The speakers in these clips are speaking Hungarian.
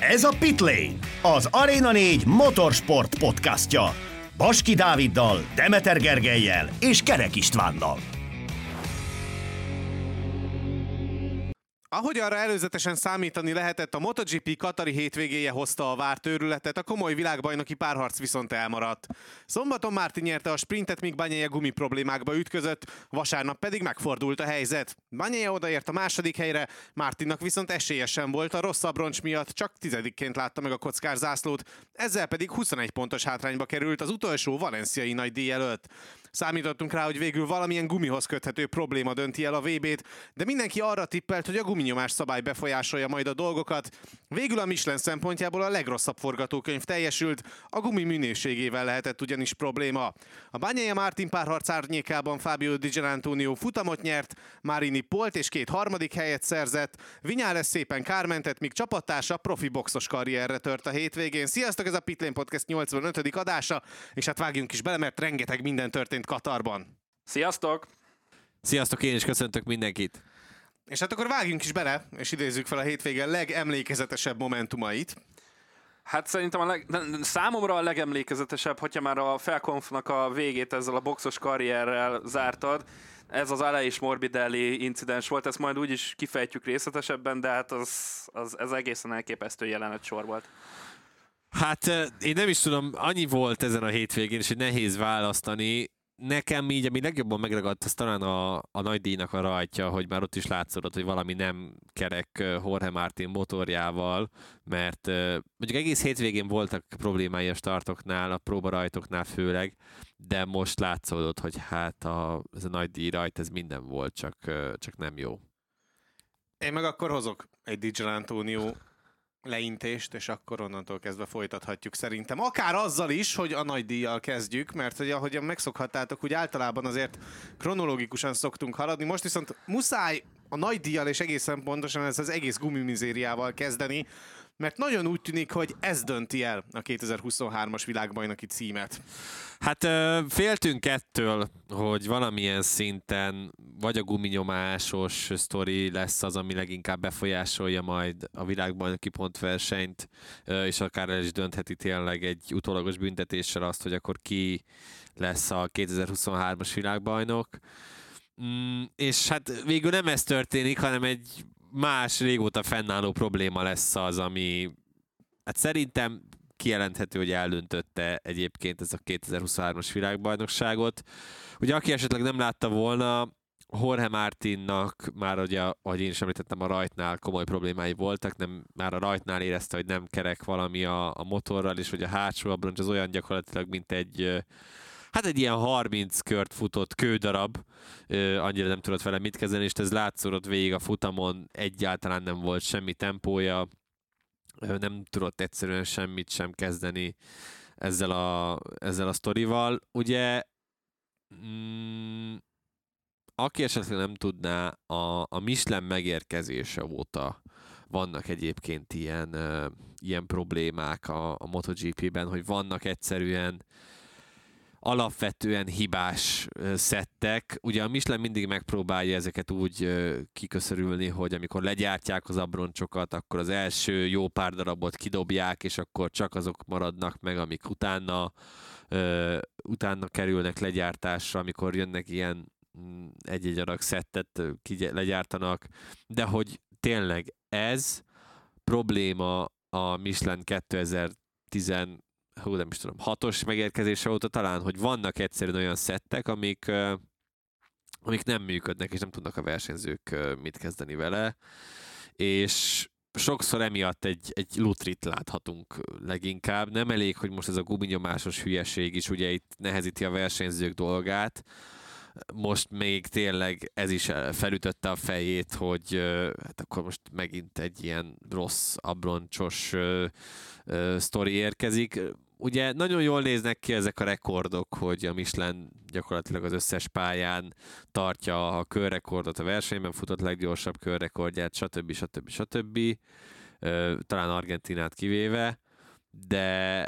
Ez a Pitlane, az Arena 4 motorsport podcastja. Baski Dáviddal, Demeter Gergelyel és Kerek Istvánnal. Ahogy arra előzetesen számítani lehetett, a MotoGP Katari hétvégéje hozta a várt őrületet, a komoly világbajnoki párharc viszont elmaradt. Szombaton Márti nyerte a sprintet, míg Banyaja gumi problémákba ütközött, vasárnap pedig megfordult a helyzet. Banyaja odaért a második helyre, Mártinnak viszont esélyesen volt, a rossz abroncs miatt csak tizedikként látta meg a kockás zászlót, ezzel pedig 21 pontos hátrányba került az utolsó valenciai nagy díj előtt. Számítottunk rá, hogy végül valamilyen gumihoz köthető probléma dönti el a VB-t, de mindenki arra tippelt, hogy a guminyomás szabály befolyásolja majd a dolgokat. Végül a Michelin szempontjából a legrosszabb forgatókönyv teljesült, a gumi minőségével lehetett ugyanis probléma. A Bányája Martin párharc árnyékában Fabio Di Gianantonio futamot nyert, Marini Polt és két harmadik helyet szerzett, Vinyales szépen kármentett, míg csapattársa profi boxos karrierre tört a hétvégén. Sziasztok, ez a Pitlane Podcast 85. adása, és hát vágjunk is bele, mert rengeteg minden történt Katarban. Sziasztok! Sziasztok, én is köszöntök mindenkit! És hát akkor vágjunk is bele, és idézzük fel a hétvége legemlékezetesebb momentumait. Hát szerintem a leg, számomra a legemlékezetesebb, hogyha már a Felkonfnak a végét ezzel a boxos karrierrel zártad, ez az Aleix Morbidelli incidens volt, ezt majd úgy is kifejtjük részletesebben, de hát az, az, ez egészen elképesztő jelenet sor volt. Hát én nem is tudom, annyi volt ezen a hétvégén, és hogy nehéz választani nekem így, ami legjobban megragadt, az talán a, a nagy díjnak a rajtja, hogy már ott is látszott, hogy valami nem kerek Jorge Martin motorjával, mert mondjuk egész hétvégén voltak problémái a startoknál, a próbarajtoknál főleg, de most látszódott, hogy hát a, ez a nagy díj rajt, ez minden volt, csak, csak nem jó. Én meg akkor hozok egy Digital Antonio leintést, és akkor onnantól kezdve folytathatjuk szerintem. Akár azzal is, hogy a nagy díjjal kezdjük, mert hogy ahogyan megszokhattátok, úgy általában azért kronológikusan szoktunk haladni. Most viszont muszáj a nagy díjjal és egészen pontosan ez az egész gumimizériával kezdeni, mert nagyon úgy tűnik, hogy ez dönti el a 2023-as világbajnoki címet. Hát féltünk ettől, hogy valamilyen szinten vagy a guminyomásos sztori lesz az, ami leginkább befolyásolja majd a világbajnoki pontversenyt, és akár el is döntheti tényleg egy utólagos büntetéssel azt, hogy akkor ki lesz a 2023-as világbajnok. Mm, és hát végül nem ez történik, hanem egy más régóta fennálló probléma lesz az, ami hát szerintem kijelenthető, hogy eldöntötte egyébként ez a 2023-as világbajnokságot. Ugye aki esetleg nem látta volna, Jorge Martinnak már ugye, ahogy én is említettem, a rajtnál komoly problémái voltak, nem, már a rajtnál érezte, hogy nem kerek valami a, a motorral, és hogy a hátsó abroncs az olyan gyakorlatilag, mint egy hát egy ilyen 30 kört futott kődarab, annyira nem tudott vele mit kezdeni, és ez látszódott végig a futamon, egyáltalán nem volt semmi tempója, nem tudott egyszerűen semmit sem kezdeni ezzel a, ezzel a sztorival. Ugye, mm, aki esetleg nem tudná, a, a Michelin megérkezése óta vannak egyébként ilyen, ilyen problémák a, a MotoGP-ben, hogy vannak egyszerűen alapvetően hibás szettek. Ugye a Michelin mindig megpróbálja ezeket úgy kiköszörülni, hogy amikor legyártják az abroncsokat, akkor az első jó pár darabot kidobják, és akkor csak azok maradnak meg, amik utána, utána kerülnek legyártásra, amikor jönnek ilyen mm, egy-egy adag szettet legyártanak, de hogy tényleg ez probléma a Michelin 2010 hú, nem is tudom, hatos megérkezése óta talán, hogy vannak egyszerűen olyan szettek, amik, amik nem működnek, és nem tudnak a versenyzők mit kezdeni vele, és sokszor emiatt egy, egy lutrit láthatunk leginkább. Nem elég, hogy most ez a guminyomásos hülyeség is ugye itt nehezíti a versenyzők dolgát, most még tényleg ez is felütötte a fejét, hogy hát akkor most megint egy ilyen rossz, abroncsos sztori érkezik ugye nagyon jól néznek ki ezek a rekordok, hogy a Michelin gyakorlatilag az összes pályán tartja a körrekordot, a versenyben futott leggyorsabb körrekordját, stb. stb. stb. Talán Argentinát kivéve, de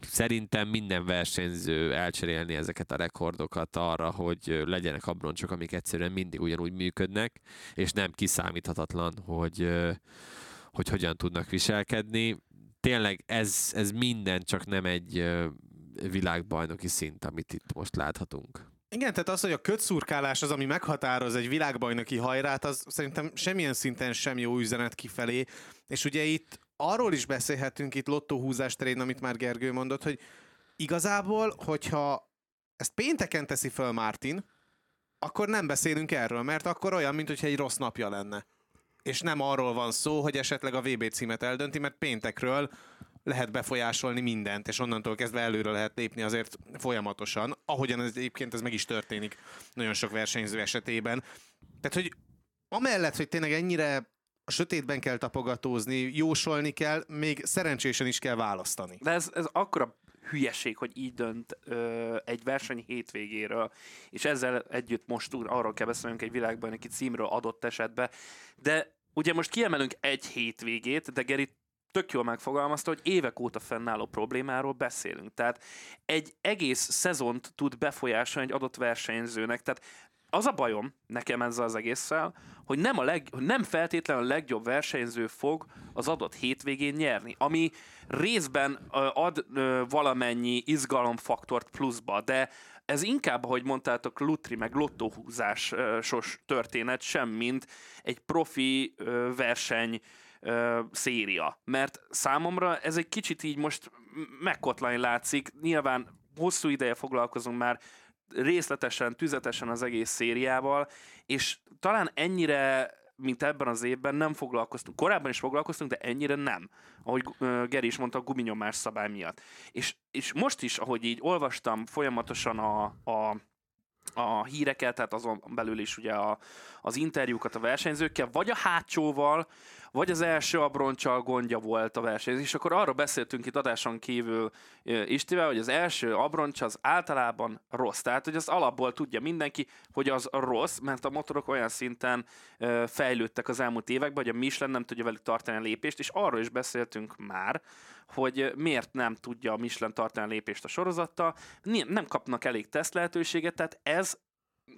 szerintem minden versenyző elcserélni ezeket a rekordokat arra, hogy legyenek abroncsok, amik egyszerűen mindig ugyanúgy működnek, és nem kiszámíthatatlan, hogy hogy hogyan tudnak viselkedni. Tényleg ez, ez minden, csak nem egy világbajnoki szint, amit itt most láthatunk. Igen, tehát az, hogy a kötszurkálás az, ami meghatároz egy világbajnoki hajrát, az szerintem semmilyen szinten sem jó üzenet kifelé. És ugye itt arról is beszélhetünk itt lottóhúzás terén, amit már Gergő mondott, hogy igazából, hogyha ezt pénteken teszi föl Martin, akkor nem beszélünk erről, mert akkor olyan, mintha egy rossz napja lenne. És nem arról van szó, hogy esetleg a VB címet eldönti, mert péntekről lehet befolyásolni mindent, és onnantól kezdve előre lehet lépni azért folyamatosan, ahogyan ez egyébként ez meg is történik nagyon sok versenyző esetében. Tehát, hogy amellett, hogy tényleg ennyire a sötétben kell tapogatózni, jósolni kell, még szerencsésen is kell választani. De ez, ez akkora hülyeség, hogy így dönt ö, egy verseny hétvégéről, és ezzel együtt most arról kell beszélnünk egy világbajnoki címről adott esetben, de ugye most kiemelünk egy hétvégét, de Geri tök jól megfogalmazta, hogy évek óta fennálló problémáról beszélünk. Tehát egy egész szezont tud befolyásolni egy adott versenyzőnek. Tehát az a bajom nekem ezzel az egésszel, hogy nem, a leg, nem feltétlenül a legjobb versenyző fog az adott hétvégén nyerni, ami részben ad valamennyi izgalomfaktort pluszba, de ez inkább, ahogy mondtátok, lutri meg lottóhúzásos történet, sem mint egy profi verseny széria. Mert számomra ez egy kicsit így most megkotlani látszik. Nyilván hosszú ideje foglalkozunk már részletesen, tüzetesen az egész szériával, és talán ennyire mint ebben az évben nem foglalkoztunk. Korábban is foglalkoztunk, de ennyire nem. Ahogy Geri is mondta, a guminyomás szabály miatt. És, és most is, ahogy így olvastam folyamatosan a, a a híreket, tehát azon belül is ugye a, az interjúkat a versenyzőkkel, vagy a hátsóval, vagy az első abroncsal gondja volt a verseny. És akkor arról beszéltünk itt adáson kívül Istivel, hogy az első abroncs az általában rossz. Tehát, hogy az alapból tudja mindenki, hogy az rossz, mert a motorok olyan szinten fejlődtek az elmúlt években, hogy a Michelin nem tudja velük tartani a lépést, és arról is beszéltünk már, hogy miért nem tudja a Michelin tartani a lépést a sorozattal, nem kapnak elég teszt lehetőséget, tehát ez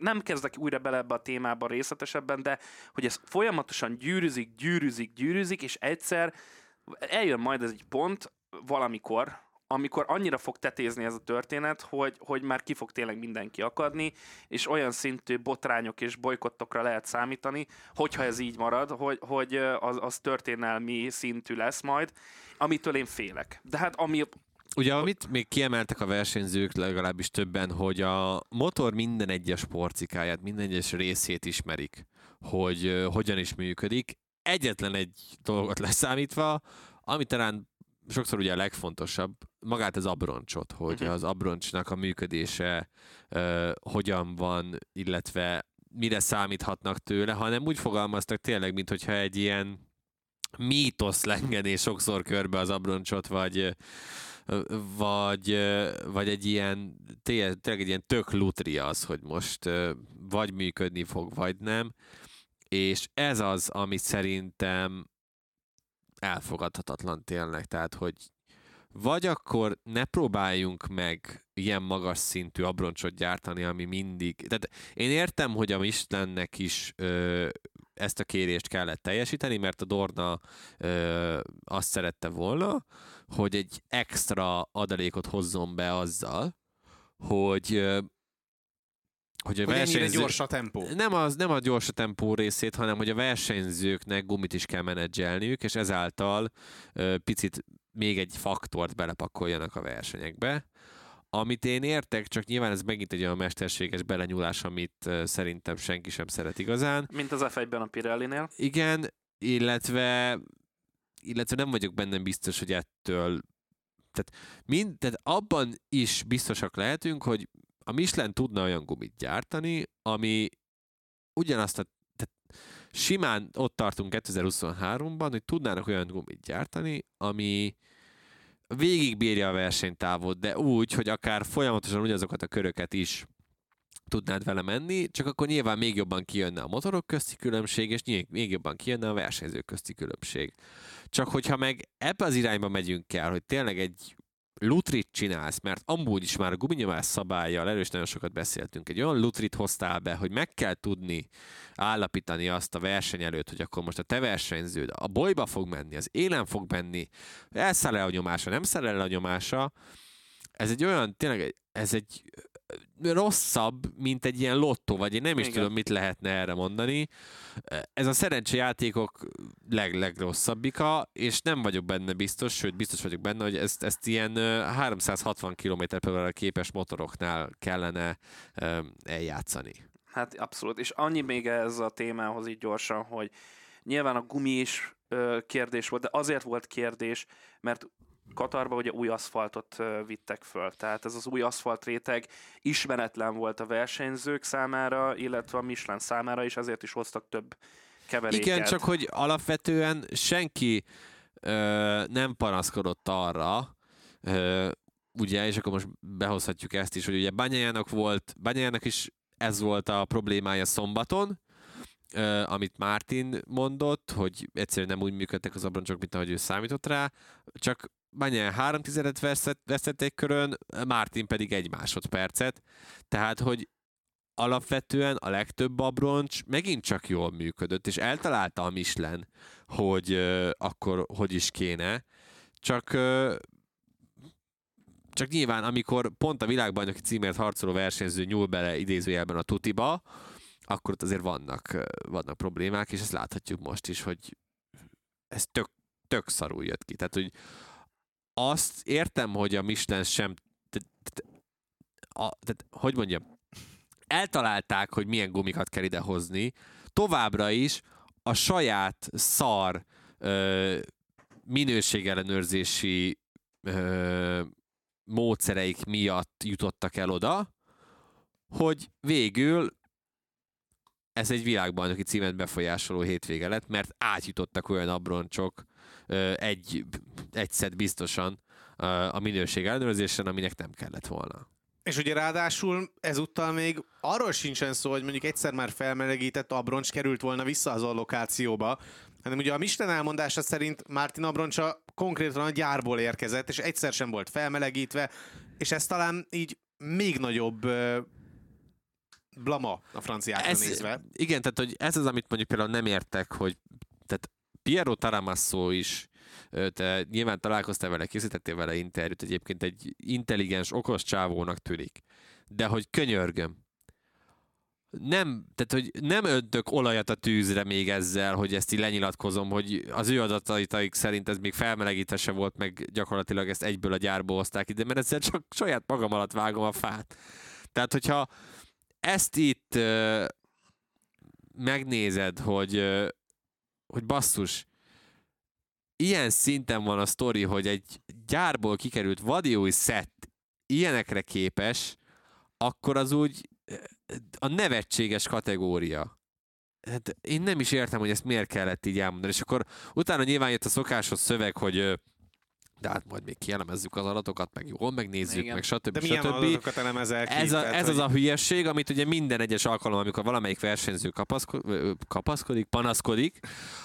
nem kezdek újra bele ebbe a témába részletesebben, de hogy ez folyamatosan gyűrűzik, gyűrűzik, gyűrűzik, és egyszer eljön majd ez egy pont valamikor, amikor annyira fog tetézni ez a történet, hogy, hogy már ki fog tényleg mindenki akadni, és olyan szintű botrányok és bolykottokra lehet számítani, hogyha ez így marad, hogy, hogy az, az történelmi szintű lesz majd, amitől én félek. De hát ami Ugye, amit még kiemeltek a versenyzők legalábbis többen, hogy a motor minden egyes porcikáját, minden egyes részét ismerik, hogy uh, hogyan is működik. Egyetlen egy dolgot leszámítva, ami talán sokszor ugye a legfontosabb, magát az abroncsot, hogy uh-huh. az abroncsnak a működése uh, hogyan van, illetve mire számíthatnak tőle, hanem úgy fogalmaztak tényleg, mint hogyha egy ilyen mítosz lengené sokszor körbe az abroncsot, vagy vagy, vagy egy ilyen, tényleg egy ilyen tök lutri az, hogy most vagy működni fog, vagy nem. És ez az, ami szerintem elfogadhatatlan tényleg. Tehát, hogy vagy akkor ne próbáljunk meg ilyen magas szintű abroncsot gyártani, ami mindig... Tehát én értem, hogy a Michelinnek is ö, ezt a kérést kellett teljesíteni, mert a Dorna ö, azt szerette volna, hogy egy extra adalékot hozzon be azzal, hogy hogy a hogy versenyző... gyors a tempó. Nem, az, nem a gyors a tempó részét, hanem hogy a versenyzőknek gumit is kell menedzselniük, és ezáltal ö, picit még egy faktort belepakoljanak a versenyekbe. Amit én értek, csak nyilván ez megint egy olyan mesterséges belenyúlás, amit uh, szerintem senki sem szeret igazán. Mint az F1-ben a Pirelli-nél. Igen, illetve illetve nem vagyok benne biztos, hogy ettől tehát, mind, tehát abban is biztosak lehetünk, hogy a Michelin tudna olyan gumit gyártani, ami ugyanazt a tehát simán ott tartunk 2023-ban, hogy tudnának olyan gumit gyártani, ami végigbírja a versenytávot, de úgy, hogy akár folyamatosan ugyanazokat a köröket is tudnád vele menni, csak akkor nyilván még jobban kijönne a motorok közti különbség, és még jobban kijönne a versenyzők közti különbség. Csak hogyha meg ebbe az irányba megyünk el, hogy tényleg egy lutrit csinálsz, mert amúgy is már a guminyomás szabályjal, erős nagyon sokat beszéltünk, egy olyan lutrit hoztál be, hogy meg kell tudni állapítani azt a verseny előtt, hogy akkor most a te versenyződ a bolyba fog menni, az élen fog menni, elszáll el a nyomása, nem száll el a nyomása, ez egy olyan, tényleg ez egy rosszabb, mint egy ilyen lottó, vagy én nem is Igen. tudom, mit lehetne erre mondani. Ez a szerencsejátékok leg, legrosszabbika, és nem vagyok benne biztos, sőt biztos vagyok benne, hogy ezt, ezt ilyen ö, 360 km per képes motoroknál kellene eljátszani. Hát abszolút, és annyi még ez a témához így gyorsan, hogy nyilván a gumi is kérdés volt, de azért volt kérdés, mert Katarba ugye új aszfaltot vittek föl, tehát ez az új aszfalt réteg ismeretlen volt a versenyzők számára, illetve a Michelin számára is, ezért is hoztak több keveréket. Igen, csak hogy alapvetően senki ö, nem panaszkodott arra, ö, ugye, és akkor most behozhatjuk ezt is, hogy ugye Banyájának volt, Banyájának is ez volt a problémája szombaton, ö, amit Martin mondott, hogy egyszerűen nem úgy működtek az abroncsok, mint ahogy ő számított rá, csak Banyáján három tizedet veszett, veszett egy körön, Martin pedig egy másodpercet, tehát, hogy alapvetően a legtöbb abroncs megint csak jól működött, és eltalálta a Michelin, hogy ö, akkor hogy is kéne, csak ö, csak nyilván, amikor pont a világbajnoki címért harcoló versenyző nyúl bele idézőjelben a tutiba, akkor ott azért vannak, vannak problémák, és ezt láthatjuk most is, hogy ez tök, tök szarul jött ki. Tehát, hogy azt értem, hogy a Michelin sem tehát, hogy mondjam, eltalálták, hogy milyen gumikat kell idehozni, továbbra is a saját szar ö, minőségellenőrzési ö, módszereik miatt jutottak el oda, hogy végül ez egy világbajnoki címet befolyásoló hétvége lett, mert átjutottak olyan abroncsok egy, egy szed biztosan a minőség ellenőrzésen, aminek nem kellett volna. És ugye ráadásul ezúttal még arról sincsen szó, hogy mondjuk egyszer már felmelegített abroncs került volna vissza az allokációba, hanem ugye a Michelin elmondása szerint Martin abroncsa konkrétan a gyárból érkezett, és egyszer sem volt felmelegítve, és ez talán így még nagyobb blama a franciákra ez, nézve. Igen, tehát hogy ez az, amit mondjuk például nem értek, hogy Piero Taramasso is, te nyilván találkoztál vele, készítettél vele interjút, egyébként egy intelligens, okos csávónak tűnik. De hogy könyörgöm, nem, tehát hogy nem öntök olajat a tűzre még ezzel, hogy ezt így lenyilatkozom, hogy az ő adataik szerint ez még felmelegítése volt, meg gyakorlatilag ezt egyből a gyárból hozták ide, mert ezzel csak saját magam alatt vágom a fát. Tehát, hogyha ezt itt ö, megnézed, hogy, ö, hogy basszus, ilyen szinten van a sztori, hogy egy gyárból kikerült vadiói szett ilyenekre képes, akkor az úgy ö, a nevetséges kategória. Hát én nem is értem, hogy ezt miért kellett így elmondani. És akkor utána nyilván jött a szokásos szöveg, hogy de hát majd még kielemezzük az adatokat, meg jól megnézzük, Igen. meg stb. De milyen stb. adatokat elemezel ki? Ez, a, Tehát, ez az hogy- a hülyesség, amit ugye minden egyes alkalom, amikor valamelyik versenyző kapaszko, kapaszkodik, panaszkodik,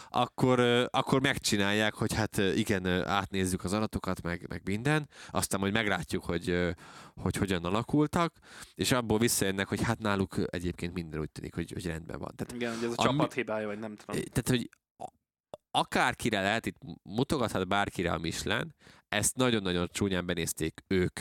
akkor, akkor megcsinálják, hogy hát igen, átnézzük az adatokat, meg, meg minden, aztán majd meglátjuk, hogy, hogy hogyan alakultak, és abból visszajönnek, hogy hát náluk egyébként minden úgy tűnik, hogy, hogy rendben van. Tehát Igen, hogy ez a Ami- csapat hibája, vagy nem tudom. tehát, hogy a- akárkire lehet, itt mutogathat bárkire a Michelin, ezt nagyon-nagyon csúnyán benézték ők,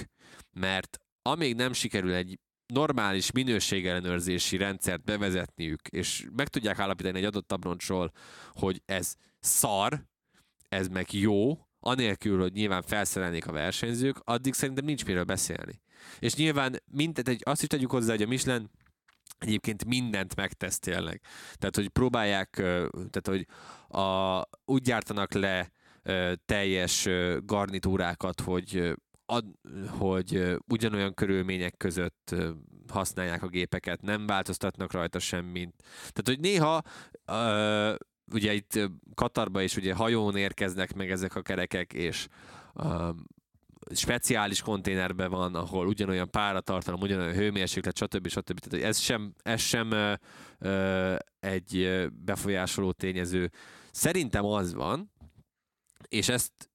mert amíg nem sikerül egy normális minőségellenőrzési rendszert bevezetniük, és meg tudják állapítani egy adott abroncsról, hogy ez szar, ez meg jó, anélkül, hogy nyilván felszerelnék a versenyzők, addig szerintem nincs miről beszélni. És nyilván mindet, egy, azt is tegyük hozzá, hogy a Michelin egyébként mindent megtesz tényleg. Tehát, hogy próbálják, tehát, hogy a, úgy gyártanak le teljes garnitúrákat, hogy ad, hogy ugyanolyan körülmények között használják a gépeket, nem változtatnak rajta semmit. Tehát, hogy néha ugye itt Katarba is ugye hajón érkeznek meg ezek a kerekek, és speciális konténerben van, ahol ugyanolyan páratartalom, ugyanolyan hőmérséklet, stb. stb. Tehát ez sem, ez sem ö, ö, egy befolyásoló tényező. Szerintem az van, és ezt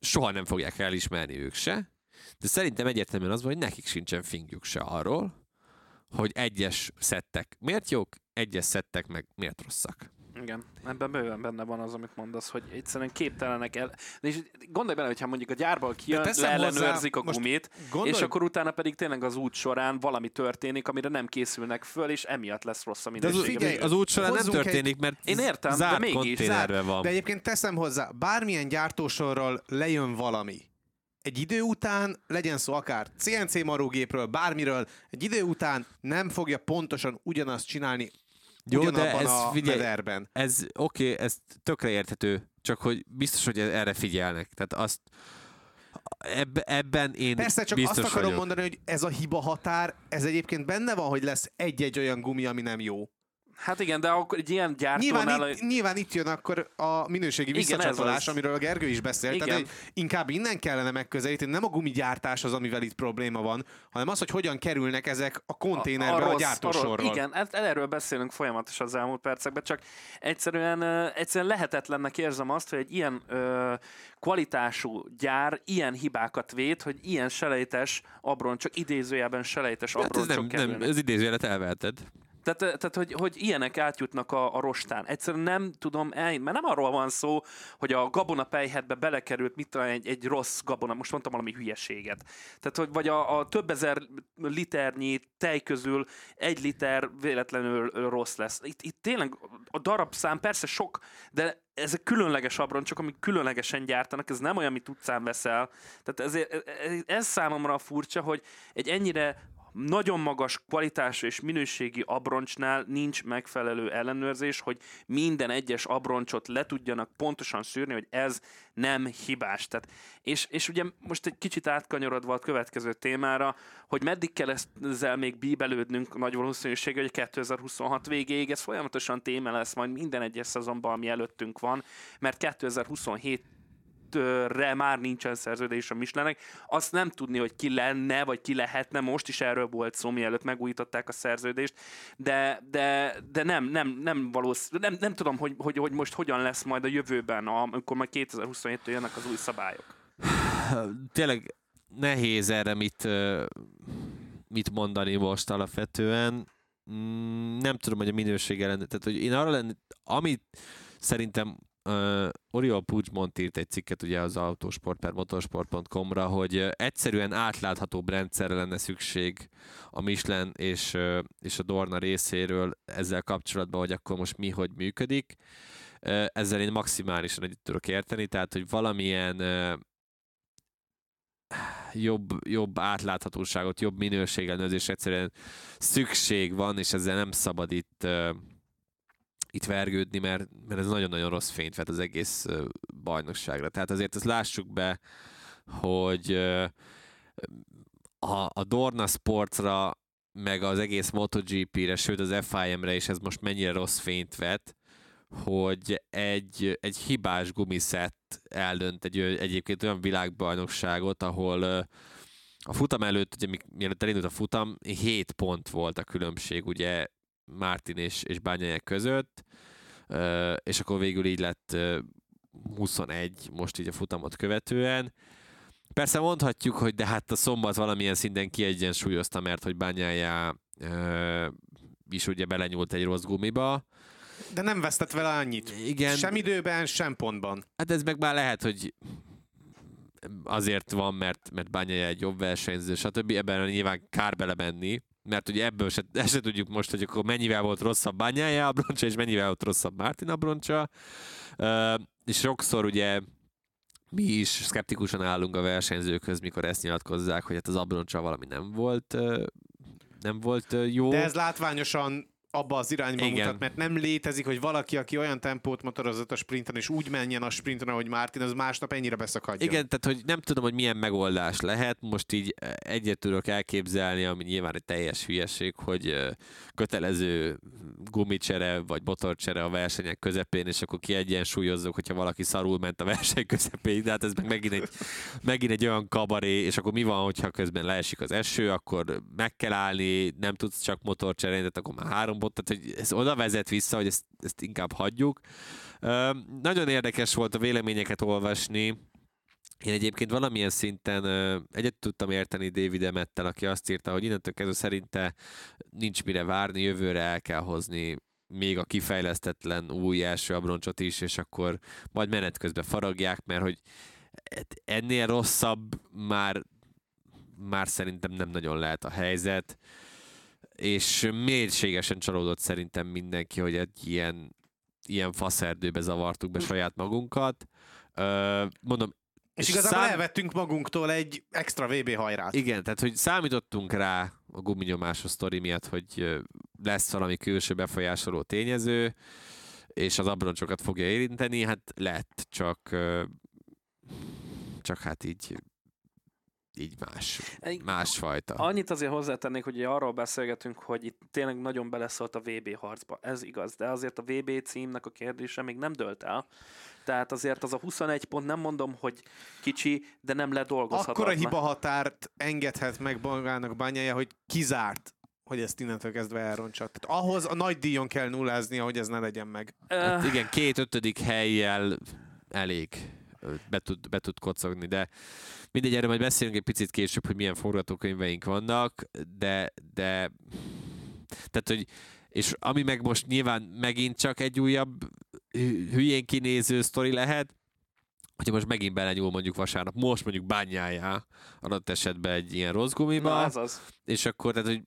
soha nem fogják elismerni ők se, de szerintem egyértelműen az van, hogy nekik sincsen fingjuk se arról, hogy egyes szettek miért jók, egyes szettek meg miért rosszak. Igen, ebben bőven benne van az, amit mondasz, hogy egyszerűen képtelenek el. De és gondolj bele, hogyha mondjuk a gyárból kijön, leellenőrzik a hozzá, gumit, gondolj- és akkor utána pedig tényleg az út során valami történik, amire nem készülnek föl, és emiatt lesz rossz a De az, minőség. figyelj, az út során nem hozzunk egy- történik, mert Én értem, de zárt mégis. konténerben van. De egyébként teszem hozzá, bármilyen gyártósorral lejön valami. Egy idő után, legyen szó akár CNC marógépről, bármiről, egy idő után nem fogja pontosan ugyanazt csinálni Jó, de ez a figyelj, mederben. ez oké, okay, ez tökre érthető, csak hogy biztos, hogy erre figyelnek. Tehát azt ebbe, ebben én Persze, csak biztos azt akarom vagyok. mondani, hogy ez a hiba határ, ez egyébként benne van, hogy lesz egy-egy olyan gumi, ami nem jó. Hát igen, de akkor egy ilyen gyártónál... Nyilván itt, nyilván itt jön akkor a minőségi Igen, visszacsatolás, az. amiről a Gergő is beszélt. Igen. Tehát, inkább innen kellene megközelíteni, nem a gumigyártás az, amivel itt probléma van, hanem az, hogy hogyan kerülnek ezek a konténerbe a, a, rossz- gyártósorról. rossz- Igen, hát erről beszélünk folyamatosan az elmúlt percekben, csak egyszerűen, egyszerűen lehetetlennek érzem azt, hogy egy ilyen ö, kvalitású gyár ilyen hibákat vét, hogy ilyen selejtes abroncsok, idézőjelben selejtes Hát ez abroncsok nem, kerülnek. nem, ez idézőjelet elveheted. Tehát, tehát hogy, hogy ilyenek átjutnak a, a rostán. Egyszerűen nem tudom el, mert nem arról van szó, hogy a gabona pejhetbe belekerült mit tudom, egy, egy rossz gabona, most mondtam valami hülyeséget. Tehát, hogy vagy a, a több ezer liternyi tej közül egy liter véletlenül rossz lesz. Itt, itt tényleg a darabszám persze sok, de ezek különleges abroncsok, amik különlegesen gyártanak, ez nem olyan, amit utcán veszel. Tehát ezért, ez, ez számomra furcsa, hogy egy ennyire nagyon magas kvalitású és minőségi abroncsnál nincs megfelelő ellenőrzés, hogy minden egyes abroncsot le tudjanak pontosan szűrni, hogy ez nem hibás. Tehát, és, és ugye most egy kicsit átkanyarodva a következő témára, hogy meddig kell ezzel még bíbelődnünk nagy valószínűséggel, hogy 2026 végéig ez folyamatosan téma lesz majd minden egyes szezonban, ami előttünk van, mert 2027 re már nincsen szerződés a Michelinnek. Azt nem tudni, hogy ki lenne, vagy ki lehetne, most is erről volt szó, mielőtt megújították a szerződést, de, de, de nem, nem, nem valószínű, nem, nem tudom, hogy, hogy, hogy most hogyan lesz majd a jövőben, amikor majd 2027-től jönnek az új szabályok. Tényleg nehéz erre mit, mit mondani most alapvetően. Mm, Nem tudom, hogy a minőség ellen. Tehát, hogy én arra lenne, amit szerintem uh, Oriol Puigdmont írt egy cikket ugye az autosport per motorsport.com-ra, hogy ö, egyszerűen átláthatóbb rendszerre lenne szükség a Michelin és, ö, és a Dorna részéről ezzel kapcsolatban, hogy akkor most mi hogy működik. Ö, Ezzel én maximálisan együtt tudok érteni, tehát hogy valamilyen ö, jobb, jobb átláthatóságot, jobb minőségellenőrzés egyszerűen szükség van, és ezzel nem szabad itt, uh, itt vergődni, mert, mert ez nagyon-nagyon rossz fényt vet az egész bajnokságra. Tehát azért ezt lássuk be, hogy a, a Dorna Sportsra, meg az egész MotoGP-re, sőt az FIM-re is ez most mennyire rossz fényt vet, hogy egy, egy hibás gumiszett eldönt egy, egyébként olyan világbajnokságot, ahol a futam előtt, ugye mi- mielőtt elindult a futam, 7 pont volt a különbség, ugye Martin és, és Bányáják között, és akkor végül így lett ö, 21 most így a futamot követően. Persze mondhatjuk, hogy de hát a szombat valamilyen szinten kiegyensúlyozta, mert hogy Bányájá is ugye belenyúlt egy rossz gumiba. De nem vesztett vele annyit. Igen, Sem időben, sem pontban. Hát ez meg már lehet, hogy azért van, mert, mert Bányája egy jobb versenyző, stb. Ebben nyilván kár belemenni, mert ugye ebből se, se tudjuk most, hogy akkor mennyivel volt rosszabb Bányája abroncsa, és mennyivel volt rosszabb Martin abroncsa. Uh, és sokszor ugye mi is szkeptikusan állunk a versenyzőkhöz, mikor ezt nyilatkozzák, hogy hát az abroncsa valami nem volt, nem volt jó. De ez látványosan abba az irányba Igen. mutat, mert nem létezik, hogy valaki, aki olyan tempót motorozott a sprinten, és úgy menjen a sprinten, ahogy Martin, az másnap ennyire beszakadjon. Igen, tehát hogy nem tudom, hogy milyen megoldás lehet. Most így eh, egyet tudok elképzelni, ami nyilván egy teljes hülyeség, hogy eh, kötelező gumicsere vagy motorcsere a versenyek közepén, és akkor kiegyensúlyozzuk, hogyha valaki szarul ment a verseny közepén, de hát ez meg megint egy, megint egy olyan kabaré, és akkor mi van, hogyha közben leesik az eső, akkor meg kell állni, nem tudsz csak motor cserélni, tehát akkor már három bot, tehát hogy ez oda vezet vissza, hogy ezt, ezt inkább hagyjuk. Nagyon érdekes volt a véleményeket olvasni, Én egyébként valamilyen szinten egyet tudtam érteni David Emettel, aki azt írta, hogy innentől kezdve szerinte nincs mire várni, jövőre el kell hozni még a kifejlesztetlen új első abroncsot is, és akkor majd menet közben faragják, mert hogy ennél rosszabb már, már szerintem nem nagyon lehet a helyzet, és mélységesen csalódott szerintem mindenki, hogy egy ilyen, ilyen faszerdőbe zavartuk be saját magunkat. Ö, mondom, És igazából szám- elvettünk magunktól egy extra VB hajrát. igen, tehát hogy számítottunk rá a guminyomásos sztori miatt, hogy lesz valami külső befolyásoló tényező, és az abroncsokat fogja érinteni, hát lett, csak csak hát így így más, másfajta. Annyit azért hozzátennék, hogy arról beszélgetünk, hogy itt tényleg nagyon beleszólt a VB harcba. Ez igaz, de azért a VB címnek a kérdése még nem dölt el. Tehát azért az a 21 pont nem mondom, hogy kicsi, de nem ledolgozhatatlan. Akkora hiba határt engedhet meg magának bányája, hogy kizárt hogy ezt innentől kezdve elrontsa. Tehát ahhoz a nagy díjon kell nulláznia, hogy ez ne legyen meg. Hát igen, két ötödik helyjel elég be tud, be tud kocogni, de mindegy, erről majd beszélünk egy picit később, hogy milyen forgatókönyveink vannak, de, de tehát, hogy és ami meg most nyilván megint csak egy újabb hü- hülyén kinéző sztori lehet, hogyha most megint belenyúl mondjuk vasárnap, most mondjuk bányájá adott esetben egy ilyen rossz gumiba, Na, ez az. és akkor tehát, hogy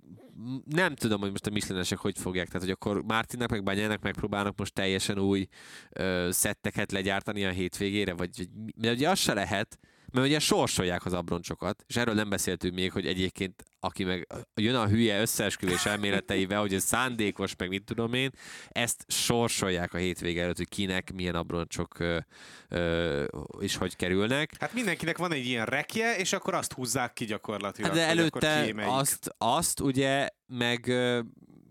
nem tudom, hogy most a Michelinesek hogy fogják, tehát hogy akkor Mártinnak meg Bányának megpróbálnak most teljesen új ö, szetteket legyártani a hétvégére, vagy, de ugye az se lehet, mert ugye sorsolják az abroncsokat, és erről nem beszéltünk még, hogy egyébként aki meg jön a hülye összeesküvés elméleteivel, hogy ez szándékos, meg mit tudom én, ezt sorsolják a hétvége előtt, hogy kinek milyen abroncsok ö, ö, és hogy kerülnek. Hát mindenkinek van egy ilyen rekje, és akkor azt húzzák ki gyakorlatilag. Hát de előtte azt, azt ugye meg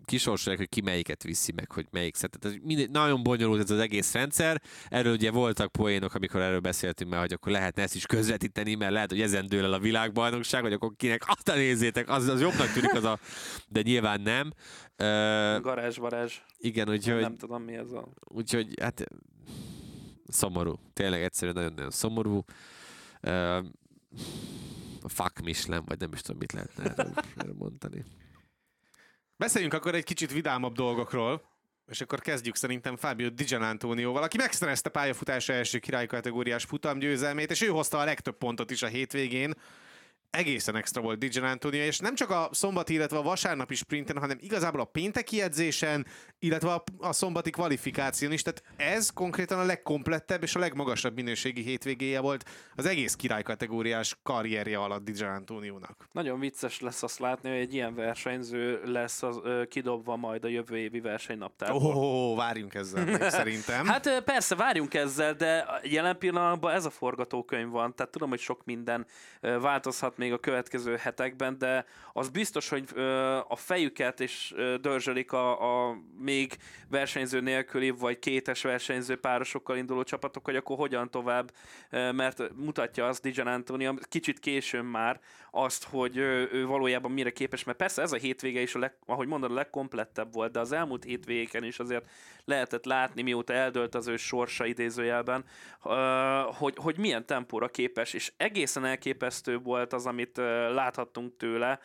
kisorsolják, hogy ki melyiket viszi meg, hogy melyik szett. Tehát mindegy, nagyon bonyolult ez az egész rendszer. Erről ugye voltak poénok, amikor erről beszéltünk már, hogy akkor lehetne ezt is közvetíteni, mert lehet, hogy ezen dől el a világbajnokság, hogy akkor kinek azt a nézzétek, az, az jobbnak tűnik az a... De nyilván nem. Ö, Garázs, varázs. igen, úgyhogy, Nem tudom mi ez a... úgyhogy hát szomorú. Tényleg egyszerűen nagyon-nagyon szomorú. Ö, fuck Michelin, vagy nem is tudom, mit lehetne erről, erről mondani. Beszéljünk akkor egy kicsit vidámabb dolgokról, és akkor kezdjük szerintem Fábio Di Gianantonioval, aki megszerezte pályafutása első királykategóriás futamgyőzelmét, és ő hozta a legtöbb pontot is a hétvégén. Egészen extra volt Di Gianantonio, és nem csak a szombati, illetve a vasárnapi sprinten, hanem igazából a pénteki edzésen, illetve a, a szombati kvalifikáción is. Tehát ez konkrétan a legkomplettebb és a legmagasabb minőségi hétvégéje volt az egész királykategóriás karrierje alatt Di Gianantonionak. Nagyon vicces lesz azt látni, hogy egy ilyen versenyző lesz az, ö, kidobva majd a jövő évi versenynaptárból. Ó, oh, várjunk ezzel meg, szerintem. Hát persze, várjunk ezzel, de jelen pillanatban ez a forgatókönyv van, tehát tudom, hogy sok minden változhat még a következő hetekben, de az biztos, hogy ö, a fejüket is ö, dörzsölik a, a még versenyző nélküli, vagy kétes versenyző párosokkal induló csapatok, hogy akkor hogyan tovább, ö, mert mutatja azt Dijan Antonio, kicsit későn már azt, hogy ő, ő valójában mire képes, mert persze ez a hétvége is, a leg, ahogy mondod, a legkomplettebb volt, de az elmúlt hétvégéken is azért lehetett látni, mióta eldölt az ő sorsa idézőjelben, hogy, hogy milyen tempóra képes, és egészen elképesztő volt az, amit láthattunk tőle,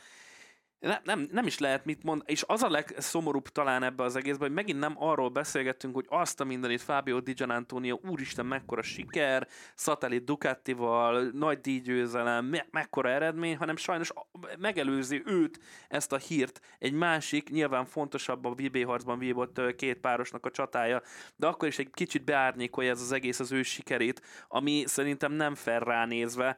nem, nem, nem is lehet mit mondani, és az a legszomorúbb talán ebbe az egészben, hogy megint nem arról beszélgettünk, hogy azt a mindenit Fábio Di Gianantonio, úristen, mekkora siker, szatellit Ducatival, nagy díjgyőzelem, me- mekkora eredmény, hanem sajnos megelőzi őt, ezt a hírt, egy másik, nyilván fontosabb a VB harcban vívott két párosnak a csatája, de akkor is egy kicsit beárnyékolja ez az egész az ő sikerét, ami szerintem nem fair ránézve,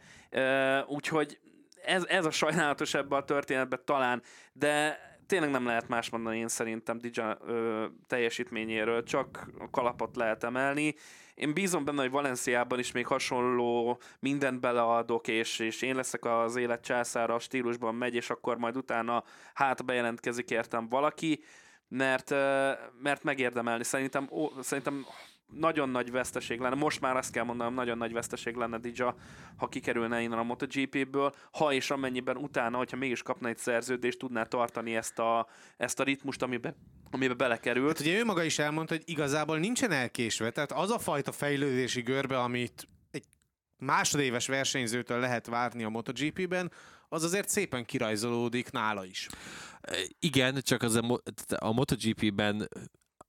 úgyhogy ez, ez a sajnálatos ebbe a történetben talán, de tényleg nem lehet más mondani én szerintem Dija teljesítményéről, csak a kalapot lehet emelni. Én bízom benne, hogy Valenciában is még hasonló mindent beleadok, és, és én leszek az élet császára, a stílusban megy, és akkor majd utána hát bejelentkezik értem valaki, mert, mert megérdemelni. Szerintem, ó, szerintem nagyon nagy veszteség lenne, most már azt kell mondanom, nagyon nagy veszteség lenne Dija, ha kikerülne innen a MotoGP-ből, ha és amennyiben utána, hogyha mégis kapna egy szerződést, tudná tartani ezt a, ezt a ritmust, amibe, amibe belekerült. Hát ugye ő maga is elmondta, hogy igazából nincsen elkésve, tehát az a fajta fejlődési görbe, amit egy másodéves versenyzőtől lehet várni a MotoGP-ben, az azért szépen kirajzolódik nála is. Igen, csak az a, a MotoGP-ben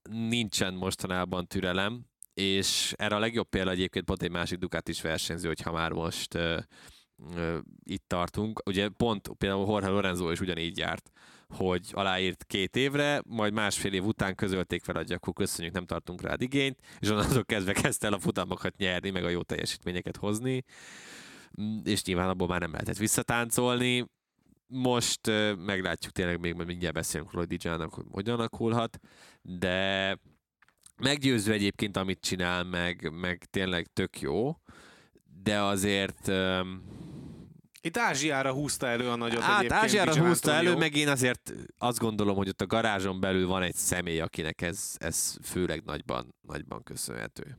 nincsen mostanában türelem, és erre a legjobb példa egyébként pont egy másik Ducatis versenyző, hogyha már most uh, uh, itt tartunk. Ugye pont például Jorge Lorenzo is ugyanígy járt, hogy aláírt két évre, majd másfél év után közölték fel, hogy akkor köszönjük, nem tartunk rád igényt, és onnantól kezdve kezdte el a futalmakat nyerni, meg a jó teljesítményeket hozni, és nyilván abból már nem lehetett visszatáncolni. Most uh, meglátjuk tényleg még, mert mindjárt beszélünk róla, hogy hogyan alakulhat, de meggyőző egyébként, amit csinál, meg, meg tényleg tök jó, de azért... Um, Itt Ázsiára húzta elő a nagyot Hát egyébként Ázsiára húzta elő, meg én azért azt gondolom, hogy ott a garázson belül van egy személy, akinek ez, ez főleg nagyban, nagyban köszönhető.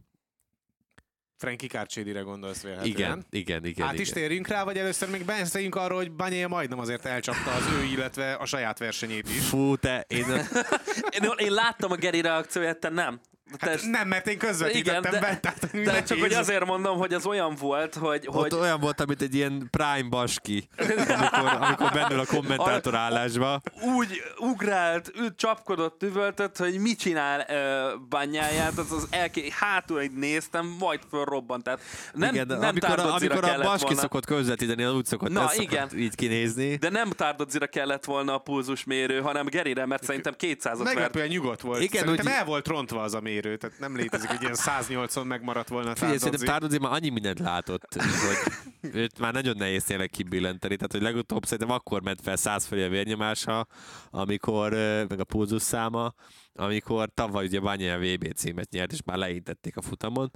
Frankie Carcedire gondolsz vélhetően. Igen, igen, igen. Hát is térjünk rá, vagy először még beszéljünk arról, hogy Banyéja majdnem azért elcsapta az ő, illetve a saját versenyét is. Fú, te, én, Én, én láttam a Geri reakcióját, te nem. Hát ezt- nem, mert én közvetítettem Igen, de- be, tehát de csak hogy azért mondom, hogy az olyan volt, hogy, ott hogy olyan volt, mint egy ilyen prime baski, amikor, amikor bennül a kommentátor állásba. úgy ugrált, ő csapkodott, üvöltött, hogy mit csinál uh, banyáját, az az elké... hátul így néztem, majd fölrobbant. Tehát nem, igen, nem amikor, a, amikor a baski volna. szokott közvetíteni, az úgy szokott, Na, ez igen. szokott így kinézni. De nem Tárdodzira kellett volna a pulzusmérő, hanem Gerire, mert szerintem 200-at vert. Meglepően nyugodt volt. Igen, Igen, Szerintem úgy- el volt rontva az a mérő, tehát nem létezik, hogy ilyen 180 megmaradt volna a Tardozzi. szerintem Tardozzi már annyi mindent látott, hogy őt már nagyon nehéz tényleg kibillenteni. Tehát, hogy legutóbb szerintem akkor ment fel 100 fölé a vérnyomása, amikor, meg a pulzus száma, amikor tavaly ugye Banya VB címet nyert, és már leintették a futamon.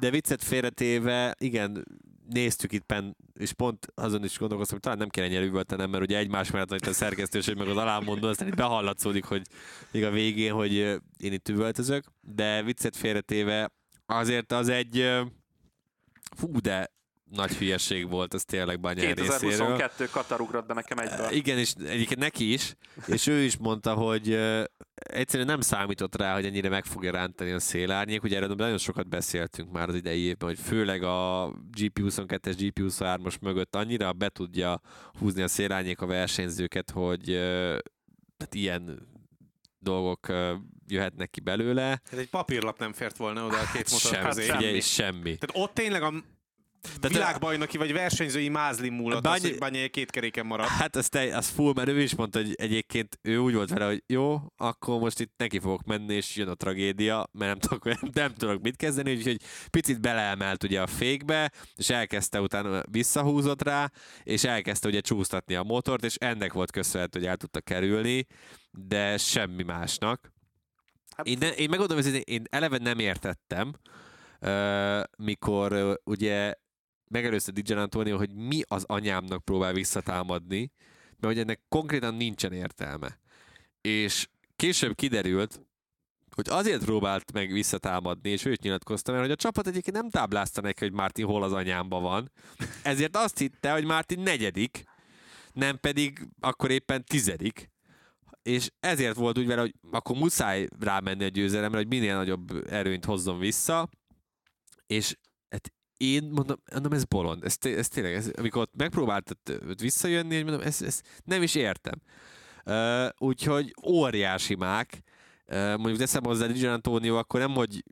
De viccet félretéve, igen, néztük itt pen, és pont azon is gondolkoztam, hogy talán nem kéne ennyire üvöltenem, mert ugye egymás mellett itt a szerkesztőség meg az alámondó, aztán itt behallatszódik, hogy még a végén, hogy én itt üvöltözök, de viccet félretéve azért az egy fú, de nagy hülyeség volt, az tényleg Banyán részéről. 2022 Katar ugrott be nekem egyből. Igen, és egyébként neki is, és ő is mondta, hogy egyszerűen nem számított rá, hogy ennyire meg fogja rántani a szélárnyék. Ugye erről nagyon sokat beszéltünk már az idei évben, hogy főleg a GP22-es, GP23-as mögött annyira be tudja húzni a szélárnyék a versenyzőket, hogy uh, hát ilyen dolgok jöhetnek ki belőle. Hát egy papírlap nem fért volna oda a két motor semmi, közé. figyelj, semmi. Tehát ott tényleg a világbajnoki vagy versenyzői mázlim múlott Bany- az, hogy Banyai két keréken maradt. Hát az, te, az full, mert ő is mondta, hogy egyébként ő úgy volt vele, hogy jó, akkor most itt neki fogok menni, és jön a tragédia, mert nem tudok, nem, nem tudok mit kezdeni, úgyhogy picit beleemelt ugye a fékbe, és elkezdte utána visszahúzott rá, és elkezdte ugye csúsztatni a motort, és ennek volt köszönhető, hogy el tudta kerülni, de semmi másnak. Hát- Én, ne, én megmondom, hogy én eleve nem értettem, uh, mikor uh, ugye megelőzte Di Antonio, hogy mi az anyámnak próbál visszatámadni, mert hogy ennek konkrétan nincsen értelme. És később kiderült, hogy azért próbált meg visszatámadni, és őt nyilatkozta, mert hogy a csapat egyébként nem táblázta neki, hogy Martin hol az anyámba van. Ezért azt hitte, hogy Martin negyedik, nem pedig akkor éppen tizedik. És ezért volt úgy vele, hogy akkor muszáj rámenni a győzelemre, hogy minél nagyobb erőnyt hozzon vissza, és hát én mondom, mondom ez bolond, ez, ez tényleg, ez, amikor ott megpróbáltad visszajönni, hogy mondom, ezt, ezt nem is értem. Uh, úgyhogy óriási mák, uh, mondjuk teszem hozzá Di Antonio, akkor nem, hogy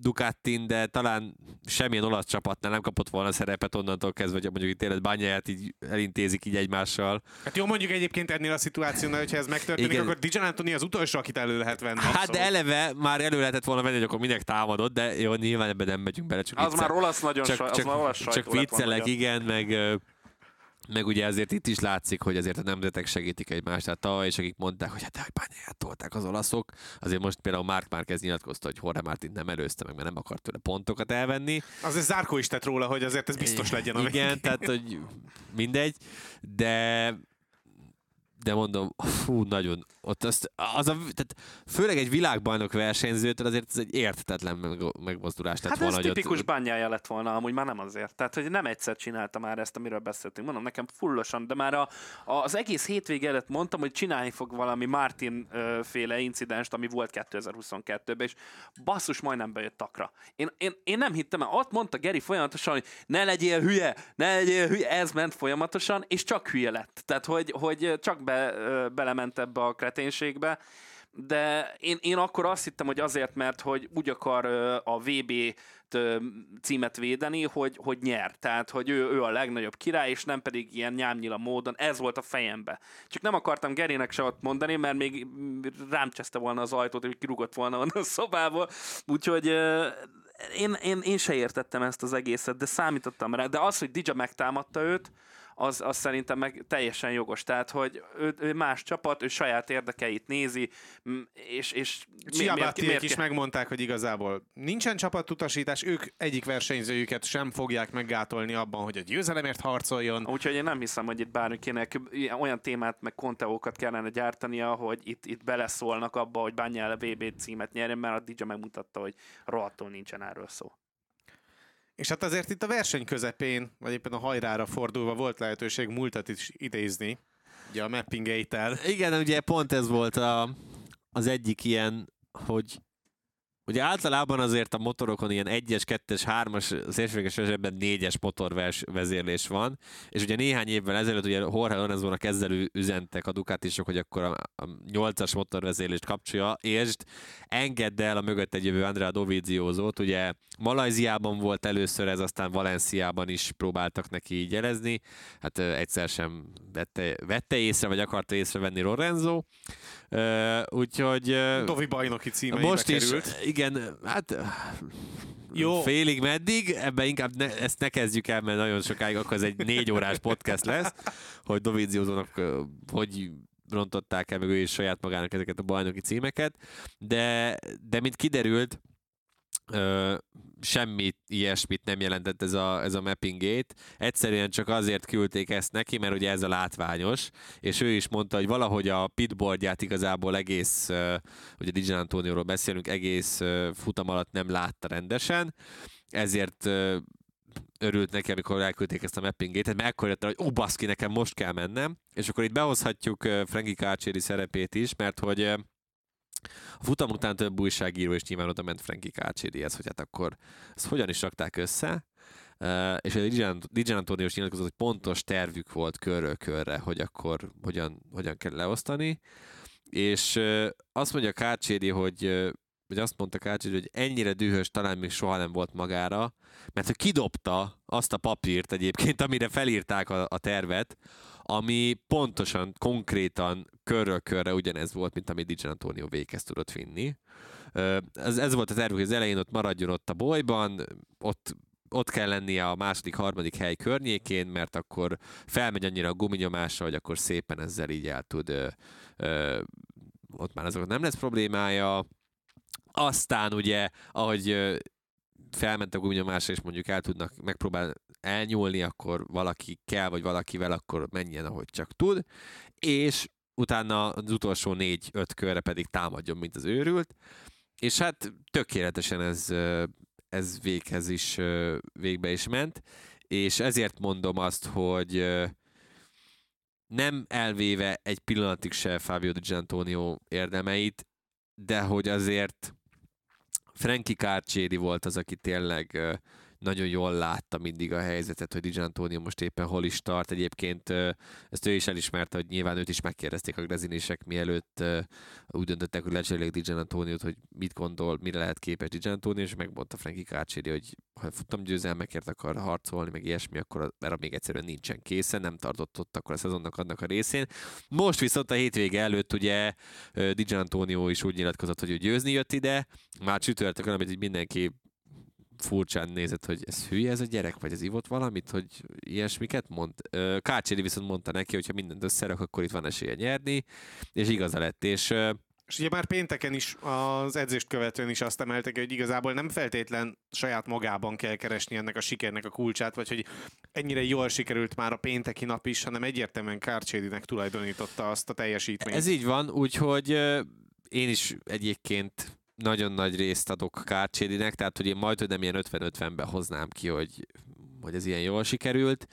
Ducatin, de talán semmilyen olasz csapatnál nem kapott volna szerepet onnantól kezdve, hogy mondjuk itt élet bányáját így elintézik így egymással. Hát jó, mondjuk egyébként ennél a szituációnál, hogyha ez megtörténik, Igen. akkor Di Antoni az utolsó, akit elő lehet venni. Hát abszolút. de eleve már elő lehetett volna venni, hogy akkor minek támadott, de jó, nyilván ebben nem megyünk bele, csak Az viccel- már olasz nagyon csak, saj, az csak, már olasz csak viccelek, igen, meg, meg ugye azért itt is látszik, hogy azért a nemzetek segítik egymást. Tehát tavaly is, akik mondták, hogy hát bányáját tolták az olaszok, azért most például Mark Márquez nyilatkozta, hogy Jorge Martin nem előzte meg, mert nem akart tőle pontokat elvenni. Azért Zárkó is tett róla, hogy azért ez biztos legyen a Igen, végén. tehát hogy mindegy, de de mondom, fú, nagyon, ott azt, az a, tehát főleg egy világbajnok versenyzőtől azért ez egy értetetlen meg, megmozdulás lett Hát volna. ez hogy tipikus ott, bányája lett volna, amúgy már nem azért. Tehát, hogy nem egyszer csinálta már ezt, amiről beszéltünk. Mondom, nekem fullosan, de már a, a, az egész hétvége előtt mondtam, hogy csinálni fog valami Martin ö, féle incidenst, ami volt 2022-ben, és basszus majdnem bejött takra. Én, én, én nem hittem el. Ott mondta Geri folyamatosan, hogy ne legyél hülye, ne legyél hülye, ez ment folyamatosan, és csak hülye lett. Tehát, hogy, hogy csak be, belement ebbe a kreténségbe de én, én akkor azt hittem, hogy azért, mert hogy úgy akar a VB címet védeni, hogy, hogy nyer. Tehát, hogy ő, ő a legnagyobb király, és nem pedig ilyen nyámnyila módon. Ez volt a fejembe. Csak nem akartam Gerinek se ott mondani, mert még rám cseszte volna az ajtót, hogy kirúgott volna onnan a szobából. Úgyhogy én, én, én se értettem ezt az egészet, de számítottam rá. De az, hogy Dija megtámadta őt, az, az szerintem meg teljesen jogos. Tehát, hogy ő, ő más csapat, ő saját érdekeit nézi, és, és Csiabátiek is megmondták, hogy igazából nincsen csapatutasítás, ők egyik versenyzőjüket sem fogják meggátolni abban, hogy a győzelemért harcoljon. Úgyhogy én nem hiszem, hogy itt bármikinek ilyen- olyan témát, meg konteókat kellene gyártania, hogy itt, itt beleszólnak abba, hogy Bányál a VB címet nyerjen, mert a DJ megmutatta, hogy rohadtul nincsen erről szó. És hát azért itt a verseny közepén, vagy éppen a hajrára fordulva volt lehetőség múltat is idézni, ugye a Mapping 8 Igen, ugye pont ez volt a, az egyik ilyen, hogy Ugye általában azért a motorokon ilyen 1-es, 2-es, 3-as, szélsőséges esetben 4-es motorvezérlés van, és ugye néhány évvel ezelőtt ugye Jorge Lorenzónak ezzel üzentek a Ducatisok, hogy akkor a, a 8-as motorvezérlést kapcsolja, és engedd el a mögött egy jövő Andrea Dovizioso-t, ugye Malajziában volt először ez, aztán Valenciában is próbáltak neki így jelezni, hát egyszer sem vette, vette észre, vagy akarta észrevenni Lorenzo, úgyhogy Dovi bajnoki címeibe most is, került. igen, hát Jó. félig meddig, ebbe inkább ne, ezt ne kezdjük el, mert nagyon sokáig akkor ez egy négy órás podcast lesz, hogy Doviziózónak hogy rontották el meg ő is saját magának ezeket a bajnoki címeket, de, de mint kiderült, semmi ilyesmit nem jelentett ez a, ez a mapping gate. Egyszerűen csak azért küldték ezt neki, mert ugye ez a látványos, és ő is mondta, hogy valahogy a pitboardját igazából egész, ugye Dijan Antonioról beszélünk, egész futam alatt nem látta rendesen, ezért örült neki, amikor elküldték ezt a mapping gate-et, mert ekkor jött rá, hogy ó, baszki, nekem most kell mennem, és akkor itt behozhatjuk Frankie Kárcséri szerepét is, mert hogy a futam után több újságíró is nyilván oda ment Frankie Kárcsédihez, hogy hát akkor ezt hogyan is rakták össze, Uh, és a Dijan Antonio is nyilatkozott, hogy pontos tervük volt körről körre, hogy akkor hogyan, hogyan kell leosztani, és uh, azt mondja Kárcsédi, hogy uh, vagy azt mondta Kárcsédi, hogy ennyire dühös talán még soha nem volt magára, mert hogy kidobta azt a papírt egyébként, amire felírták a, a tervet, ami pontosan, konkrétan körről körre ugyanez volt, mint amit Dijan Antonio véghez tudott vinni. Ez, ez volt a tervük, hogy az elején ott maradjon ott a bolyban, ott ott kell lennie a második, harmadik hely környékén, mert akkor felmegy annyira a guminyomása, hogy akkor szépen ezzel így el tud, ö, ö, ott már azokat nem lesz problémája. Aztán ugye, ahogy ö, felment a guminyomásra, és mondjuk el tudnak megpróbál elnyúlni, akkor valaki kell, vagy valakivel, akkor menjen, ahogy csak tud, és utána az utolsó négy-öt körre pedig támadjon, mint az őrült, és hát tökéletesen ez, ez véghez is, végbe is ment, és ezért mondom azt, hogy nem elvéve egy pillanatig se Fabio Di Gianantonio érdemeit, de hogy azért Frankie Kárcséri volt az, aki tényleg nagyon jól látta mindig a helyzetet, hogy Di Gianantonio most éppen hol is tart. Egyébként ezt ő is elismerte, hogy nyilván őt is megkérdezték a grezinisek, mielőtt úgy döntöttek, hogy lecserélik Di Gianantoniot, hogy mit gondol, mire lehet képes Di Gianantonio, és megmondta Frankie Kárcséri, hogy ha futam győzelmekért akar harcolni, meg ilyesmi, akkor mert még egyszerűen nincsen készen, nem tartott ott akkor a szezonnak annak a részén. Most viszont a hétvége előtt ugye Di Gianantonio is úgy nyilatkozott, hogy ő győzni jött ide, már csütörtökön, amit mindenki furcsán nézett, hogy ez hülye ez a gyerek, vagy ez ivott valamit, hogy ilyesmiket mond. Kácséri viszont mondta neki, hogy ha mindent összerak, akkor itt van esélye nyerni, és igaza lett, és És ugye már pénteken is az edzést követően is azt emeltek, hogy igazából nem feltétlen saját magában kell keresni ennek a sikernek a kulcsát, vagy hogy ennyire jól sikerült már a pénteki nap is, hanem egyértelműen Kárcsédinek tulajdonította azt a teljesítményt. Ez így van, úgyhogy én is egyébként nagyon nagy részt adok Kárcsédinek, tehát hogy én majd hogy nem ilyen 50-50-ben hoznám ki, hogy, hogy ez ilyen jól sikerült,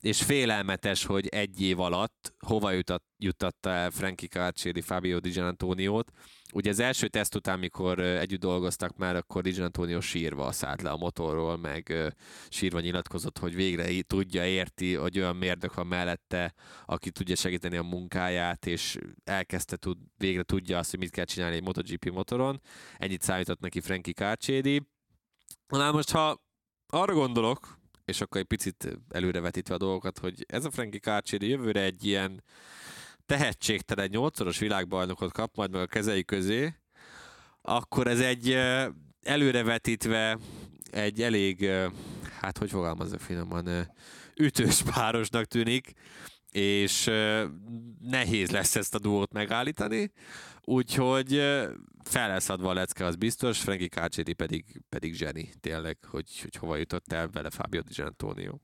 és félelmetes, hogy egy év alatt hova jutott, juttatta el Frankie Kárcsédi Fabio Di Giannantonio-t. Ugye az első teszt után, mikor együtt dolgoztak már, akkor Di Giannantonio sírva szállt le a motorról, meg sírva nyilatkozott, hogy végre tudja, érti, hogy olyan mérdök van mellette, aki tudja segíteni a munkáját, és elkezdte tud, végre tudja azt, hogy mit kell csinálni egy MotoGP motoron. Ennyit számított neki Frankie Kárcsédi. Na most, ha arra gondolok, és akkor egy picit előrevetítve a dolgokat, hogy ez a Frankie Kárcsédi jövőre egy ilyen tehetségtelen nyolcszoros világbajnokot kap majd meg a kezei közé, akkor ez egy előrevetítve egy elég, hát hogy fogalmazok finoman, ütős párosnak tűnik, és nehéz lesz ezt a duót megállítani, úgyhogy fel lesz adva a lecke, az biztos, Frankie Kárcsédi pedig, pedig zseni, tényleg, hogy, hogy hova jutott el vele Fabio Di Giannantonio.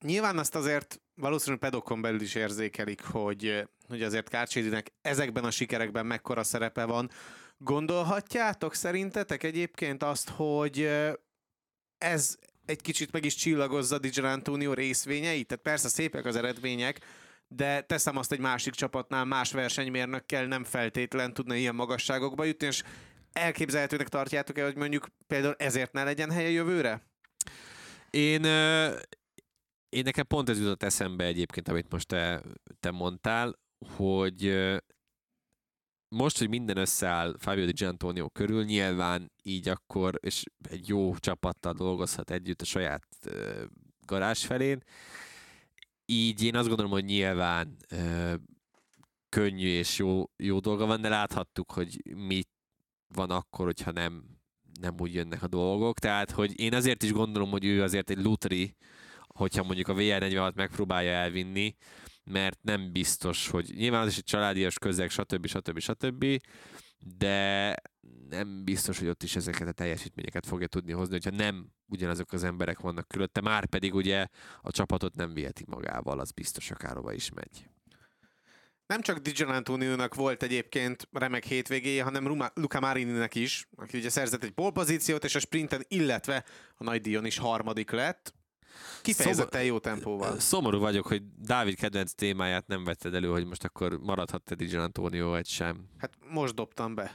Nyilván azt azért valószínűleg pedokon belül is érzékelik, hogy, hogy azért Kárcsédinek ezekben a sikerekben mekkora szerepe van. Gondolhatjátok szerintetek egyébként azt, hogy ez egy kicsit meg is csillagozza Di Giannantonio részvényeit? Tehát persze szépek az eredmények, de teszem azt egy másik csapatnál, más versenymérnökkel nem feltétlen tudna ilyen magasságokba jutni, és elképzelhetőnek tartjátok-e, hogy mondjuk például ezért ne legyen helye jövőre? Én, én nekem pont ez jutott eszembe egyébként, amit most te, te mondtál, hogy most, hogy minden összeáll Fabio Di Giannantonio körül, nyilván így akkor, és egy jó csapattal dolgozhat együtt a saját ö, garázs felén, így én azt gondolom, hogy nyilván ö, könnyű és jó, jó dolga van, de láthattuk, hogy mi van akkor, hogyha nem, nem úgy jönnek a dolgok. Tehát, hogy én azért is gondolom, hogy ő azért egy lutri, hogyha mondjuk a VR46 megpróbálja elvinni, mert nem biztos, hogy nyilván az is egy családias közeg, stb. stb. stb. de nem biztos, hogy ott is ezeket a teljesítményeket fogja tudni hozni, hogyha nem ugyanazok az emberek vannak körülötte, már pedig ugye a csapatot nem viheti magával, az biztos akárhova is megy. Nem csak Di Giannantonio-nak volt egyébként remek hétvégéje, hanem Ruma- Luca Marininek is, aki ugye szerzett egy polpozíciót, és a sprinten, illetve a nagy díjon is harmadik lett. Kifejezetten jó tempóval. Szomorú vagyok, hogy Dávid kedvenc témáját nem vetted elő, hogy most akkor maradhat-e Di Giannantonio vagy sem. Hát most dobtam be,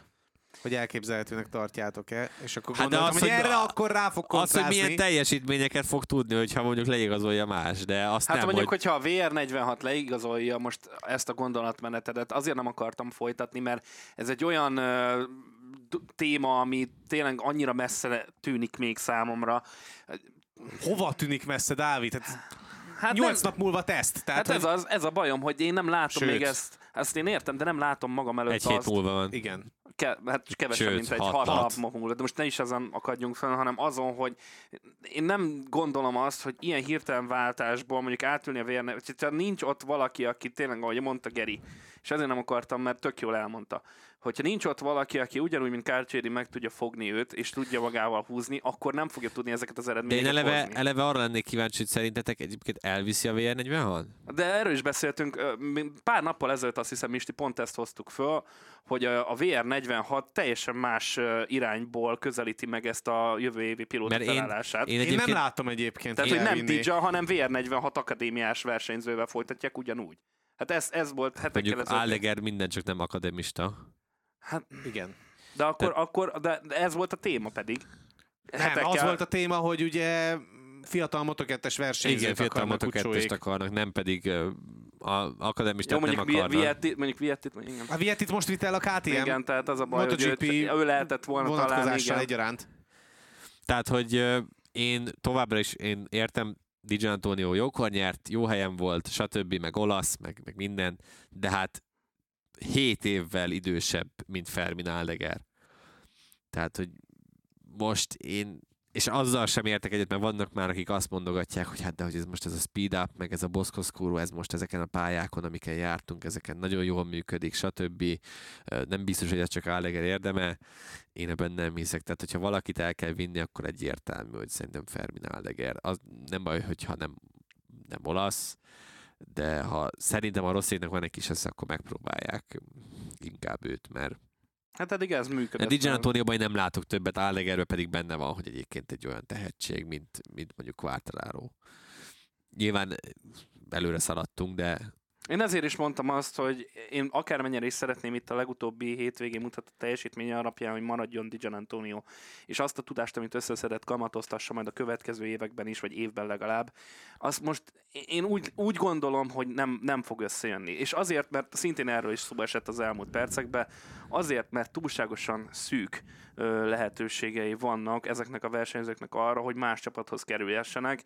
hogy elképzelhetőnek tartjátok-e, és akkor Hát de gondoltam, az, hogy, hogy- erre akkor rá fog Az, hogy kontrázni. milyen teljesítményeket fog tudni, hogyha mondjuk leigazolja más, de azt Hát nem, mondjuk, hogy... hogyha a VR46 leigazolja most ezt a gondolatmenetedet, azért nem akartam folytatni, mert ez egy olyan ö, téma, ami tényleg annyira messze tűnik még számomra. Hova tűnik messze, Dávid? Hát Hát nyolc nem, nap múlva teszt. Tehát, hát ez, hogy- az, ez a bajom, hogy én nem látom Sőt. még ezt. Ezt én értem, de nem látom magam előtt Egy hét azt. múlva van. Igen. Ke, hát kevesebb, Sőt, mint egy hat hat, nap. nap múlva. De most ne is ezen akadjunk fel, hanem azon, hogy én nem gondolom azt, hogy ilyen hirtelen váltásból mondjuk átülni a vérne, tehát nincs ott valaki, aki tényleg, ahogy mondta Geri, és ezért nem akartam, mert tök jól elmondta, hogyha nincs ott valaki, aki ugyanúgy, mint Kárcséri meg tudja fogni őt, és tudja magával húzni, akkor nem fogja tudni ezeket az De én eredményeket eleve, hozni. eleve arra lennék kíváncsi, hogy szerintetek egyébként elviszi a VR46? De erről is beszéltünk, pár nappal ezelőtt azt hiszem, Misti, pont ezt hoztuk föl, hogy a a VR46 teljesen más irányból közelíti meg ezt a jövő évi pilóta Mert én- felállását. Én Én nem egyébként látom egyébként. Tehát, hogy nem. Dija, hanem VR46 akadémiás versenyzővel folytatják ugyanúgy. Hát ez, ez volt hetekkel mondjuk ezelőtt. Alleger minden csak nem akademista. Hát, Igen. de akkor, akkor de ez volt a téma pedig. Nem, az volt a téma, hogy ugye fiatal motokettes versenyzőt Igen, fiatal motokettest akarnak, nem pedig ö, a akademistát Jó, nem mondjuk akarnak. Vietti, mondjuk Vietti, igen. A Vietit most vitt el a KTM igen, tehát az a baj, hogy MotoGP őt, ő lehetett volna vonatkozással igen. egyaránt. Tehát, hogy ö, én továbbra is én értem, Di Giannantonio jókor nyert, jó helyen volt, stb., meg olasz, meg, meg minden, de hát 7 évvel idősebb, mint Fermin Aldeger. Tehát, hogy most én és azzal sem értek egyet, mert vannak már, akik azt mondogatják, hogy hát de hogy ez most ez a speed up, meg ez a boszkoszkúró, ez most ezeken a pályákon, amiken jártunk, ezeken nagyon jól működik, stb. Nem biztos, hogy ez csak Allegger érdeme. Én ebben nem hiszek. Tehát, hogyha valakit el kell vinni, akkor egyértelmű, hogy szerintem Fermin Allegger. Az nem baj, hogyha nem, nem olasz, de ha szerintem a rosszéknak van egy kis esze, akkor megpróbálják inkább őt, mert Hát eddig ez működött. a Di Antonioban nem látok többet, Allegerben pedig benne van, hogy egyébként egy olyan tehetség, mint, mint mondjuk Quartararo. Nyilván előre szaladtunk, de én ezért is mondtam azt, hogy én akármennyire is szeretném itt a legutóbbi hétvégén mutatott teljesítmény alapján, hogy maradjon Dijan Antonio, és azt a tudást, amit összeszedett, kamatoztassa majd a következő években is, vagy évben legalább, azt most én úgy, úgy gondolom, hogy nem, nem fog összejönni. És azért, mert szintén erről is szó esett az elmúlt percekben, azért, mert túlságosan szűk ö, lehetőségei vannak ezeknek a versenyzőknek arra, hogy más csapathoz kerüljessenek,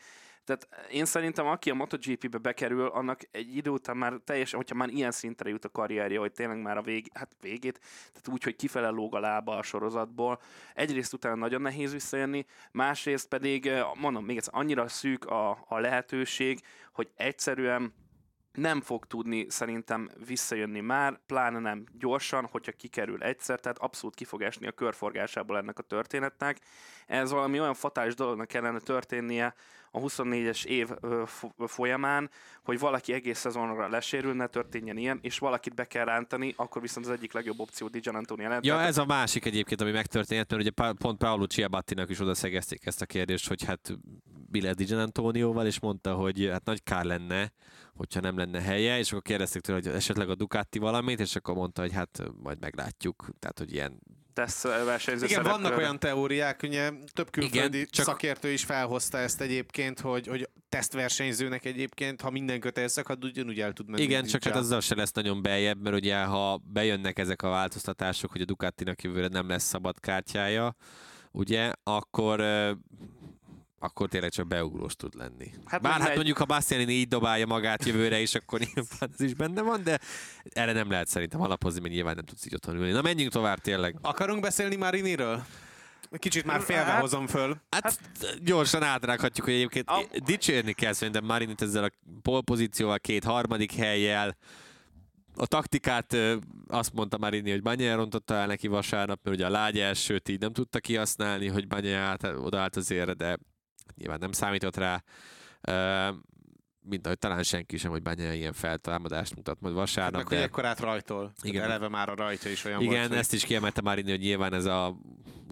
tehát én szerintem, aki a MotoGP-be bekerül, annak egy idő után már teljesen, hogyha már ilyen szintre jut a karrierje, hogy tényleg már a vég, hát végét, tehát úgy, hogy kifele lóg a lába a sorozatból, egyrészt utána nagyon nehéz visszajönni, másrészt pedig, eh, mondom, még egyszer, annyira szűk a, a lehetőség, hogy egyszerűen nem fog tudni szerintem visszajönni már, pláne nem gyorsan, hogyha kikerül egyszer, tehát abszolút ki fog esni a körforgásából ennek a történetnek. Ez valami olyan fatális dolognak kellene történnie a 24-es év folyamán, hogy valaki egész szezonra lesérül, ne történjen ilyen, és valakit be kell rántani, akkor viszont az egyik legjobb opció Dijan Antoni jelent. Ja, ez a másik egyébként, ami megtörtént, mert ugye pont Paolo Ciabattinak is oda szegezték ezt a kérdést, hogy hát mi lesz Dijan Antonioval, és mondta, hogy hát nagy kár lenne, hogyha nem lenne helye, és akkor kérdezték tőle, hogy esetleg a Ducati valamit, és akkor mondta, hogy hát majd meglátjuk. Tehát, hogy ilyen tesz versenyző Igen, szereplőre. vannak olyan teóriák, ugye több külföldi Igen, csak... szakértő is felhozta ezt egyébként, hogy, hogy tesztversenyzőnek egyébként, ha minden kötél szakad, ugyanúgy el tud menni. Igen, csak hát azzal se lesz nagyon beljebb, mert ugye ha bejönnek ezek a változtatások, hogy a Ducatinak jövőre nem lesz szabad kártyája, ugye, akkor akkor tényleg csak beugrós tud lenni. Hát Bár hát mondjuk, ha Bastianini így dobálja magát jövőre is, akkor nyilván ez is benne van, de erre nem lehet szerintem alapozni, mert nyilván nem tudsz így otthon ülni. Na menjünk tovább tényleg. Akarunk beszélni Mariniről? Kicsit már félve hát, hozom föl. Hát, hát gyorsan átrághatjuk, hogy egyébként a... dicsérni kell szerintem Marinit ezzel a polpozícióval, két harmadik helyjel. A taktikát azt mondta Marini, hogy Banya rontotta el neki vasárnap, mert ugye a lágy elsőt így nem tudta kihasználni, hogy Banya odaállt az érre, de nyilván nem számított rá, mint ahogy talán senki sem, hogy Bányai ilyen feltámadást mutat majd vasárnap. Hát, de... akkor át rajtól. Igen. Eleve már a rajta is olyan Igen, volt, ezt is kiemelte már inni, hogy nyilván ez a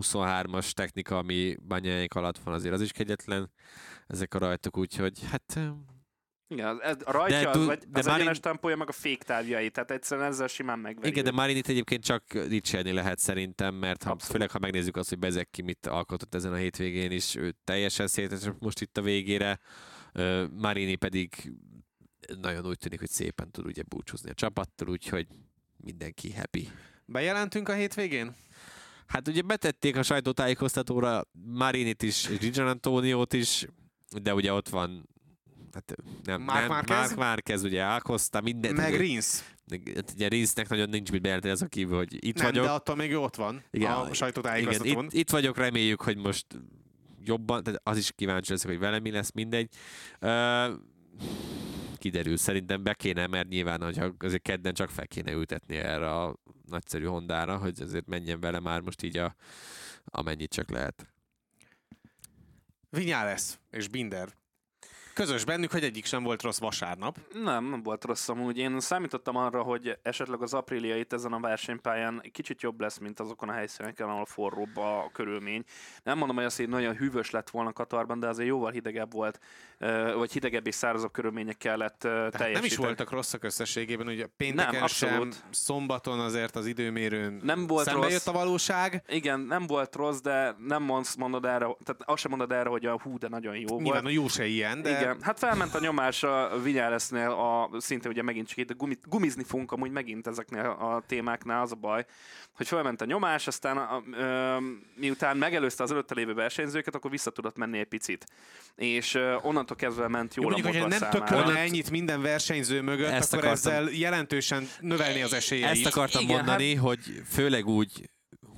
23-as technika, ami Bányai alatt van, azért az is kegyetlen ezek a rajtok, úgyhogy hát igen, ez, a rajtja de, az, vagy, de az Marin... egyenes tempója, meg a féktávjai, tehát egyszerűen ezzel simán megveri. Igen, de Marinit egyébként csak dicsérni lehet szerintem, mert ha, főleg ha megnézzük azt, hogy Bezek ki mit alkotott ezen a hétvégén is, ő teljesen szétes most itt a végére, uh, Marini pedig nagyon úgy tűnik, hogy szépen tud ugye búcsúzni a csapattól, úgyhogy mindenki happy. Bejelentünk a hétvégén? Hát ugye betették a sajtótájékoztatóra Marinit is, Gian Antoniót is, de ugye ott van hát nem, Mark nem, Marquez? Mark Marquez ugye elhozta minden. Meg Rins. Hát ugye Rinsnek nagyon nincs mit bejelenteni az a kívül, hogy itt nem, vagyok. de attól még ott van igen, a sajtótájékoztatón. Igen, itt, itt, vagyok, reméljük, hogy most jobban, tehát az is kíváncsi leszek, hogy vele mi lesz, mindegy. Uh, kiderül, szerintem be kéne, mert nyilván, hogy azért kedden csak fel kéne ültetni erre a nagyszerű Hondára, hogy azért menjen vele már most így a, amennyit csak lehet. Vinyales és Binder Közös bennük, hogy egyik sem volt rossz vasárnap. Nem, nem volt rossz amúgy. Én számítottam arra, hogy esetleg az aprília itt ezen a versenypályán kicsit jobb lesz, mint azokon a helyszíneken, ahol forróbb a körülmény. Nem mondom, hogy az, hogy nagyon hűvös lett volna Katarban, de azért jóval hidegebb volt, vagy hidegebb és szárazabb körülmények kellett teljesíteni. Nem is voltak rosszak összességében, ugye pénteken nem, sem, szombaton azért az időmérőn nem volt szembe rossz. jött a valóság. Igen, nem volt rossz, de nem mondsz, mondod erre, tehát azt sem mondod erre, hogy a hú, de nagyon jó Nyilván volt. A jó se ilyen, de... Igen, hát felment a nyomás a Vinyálesznél, a, szinte ugye megint csak itt gumit, gumizni fogunk amúgy megint ezeknél a témáknál, az a baj, hogy felment a nyomás, aztán a, ö, miután megelőzte az előtte lévő versenyzőket, akkor vissza tudott menni egy picit. És ö, onnantól kezdve ment jól Mondjuk, a hogy nem tökölne ennyit minden versenyző mögött, ezt akkor akartam, ezzel jelentősen növelni az esélyeit. Ezt akartam Igen, mondani, hát... hogy főleg úgy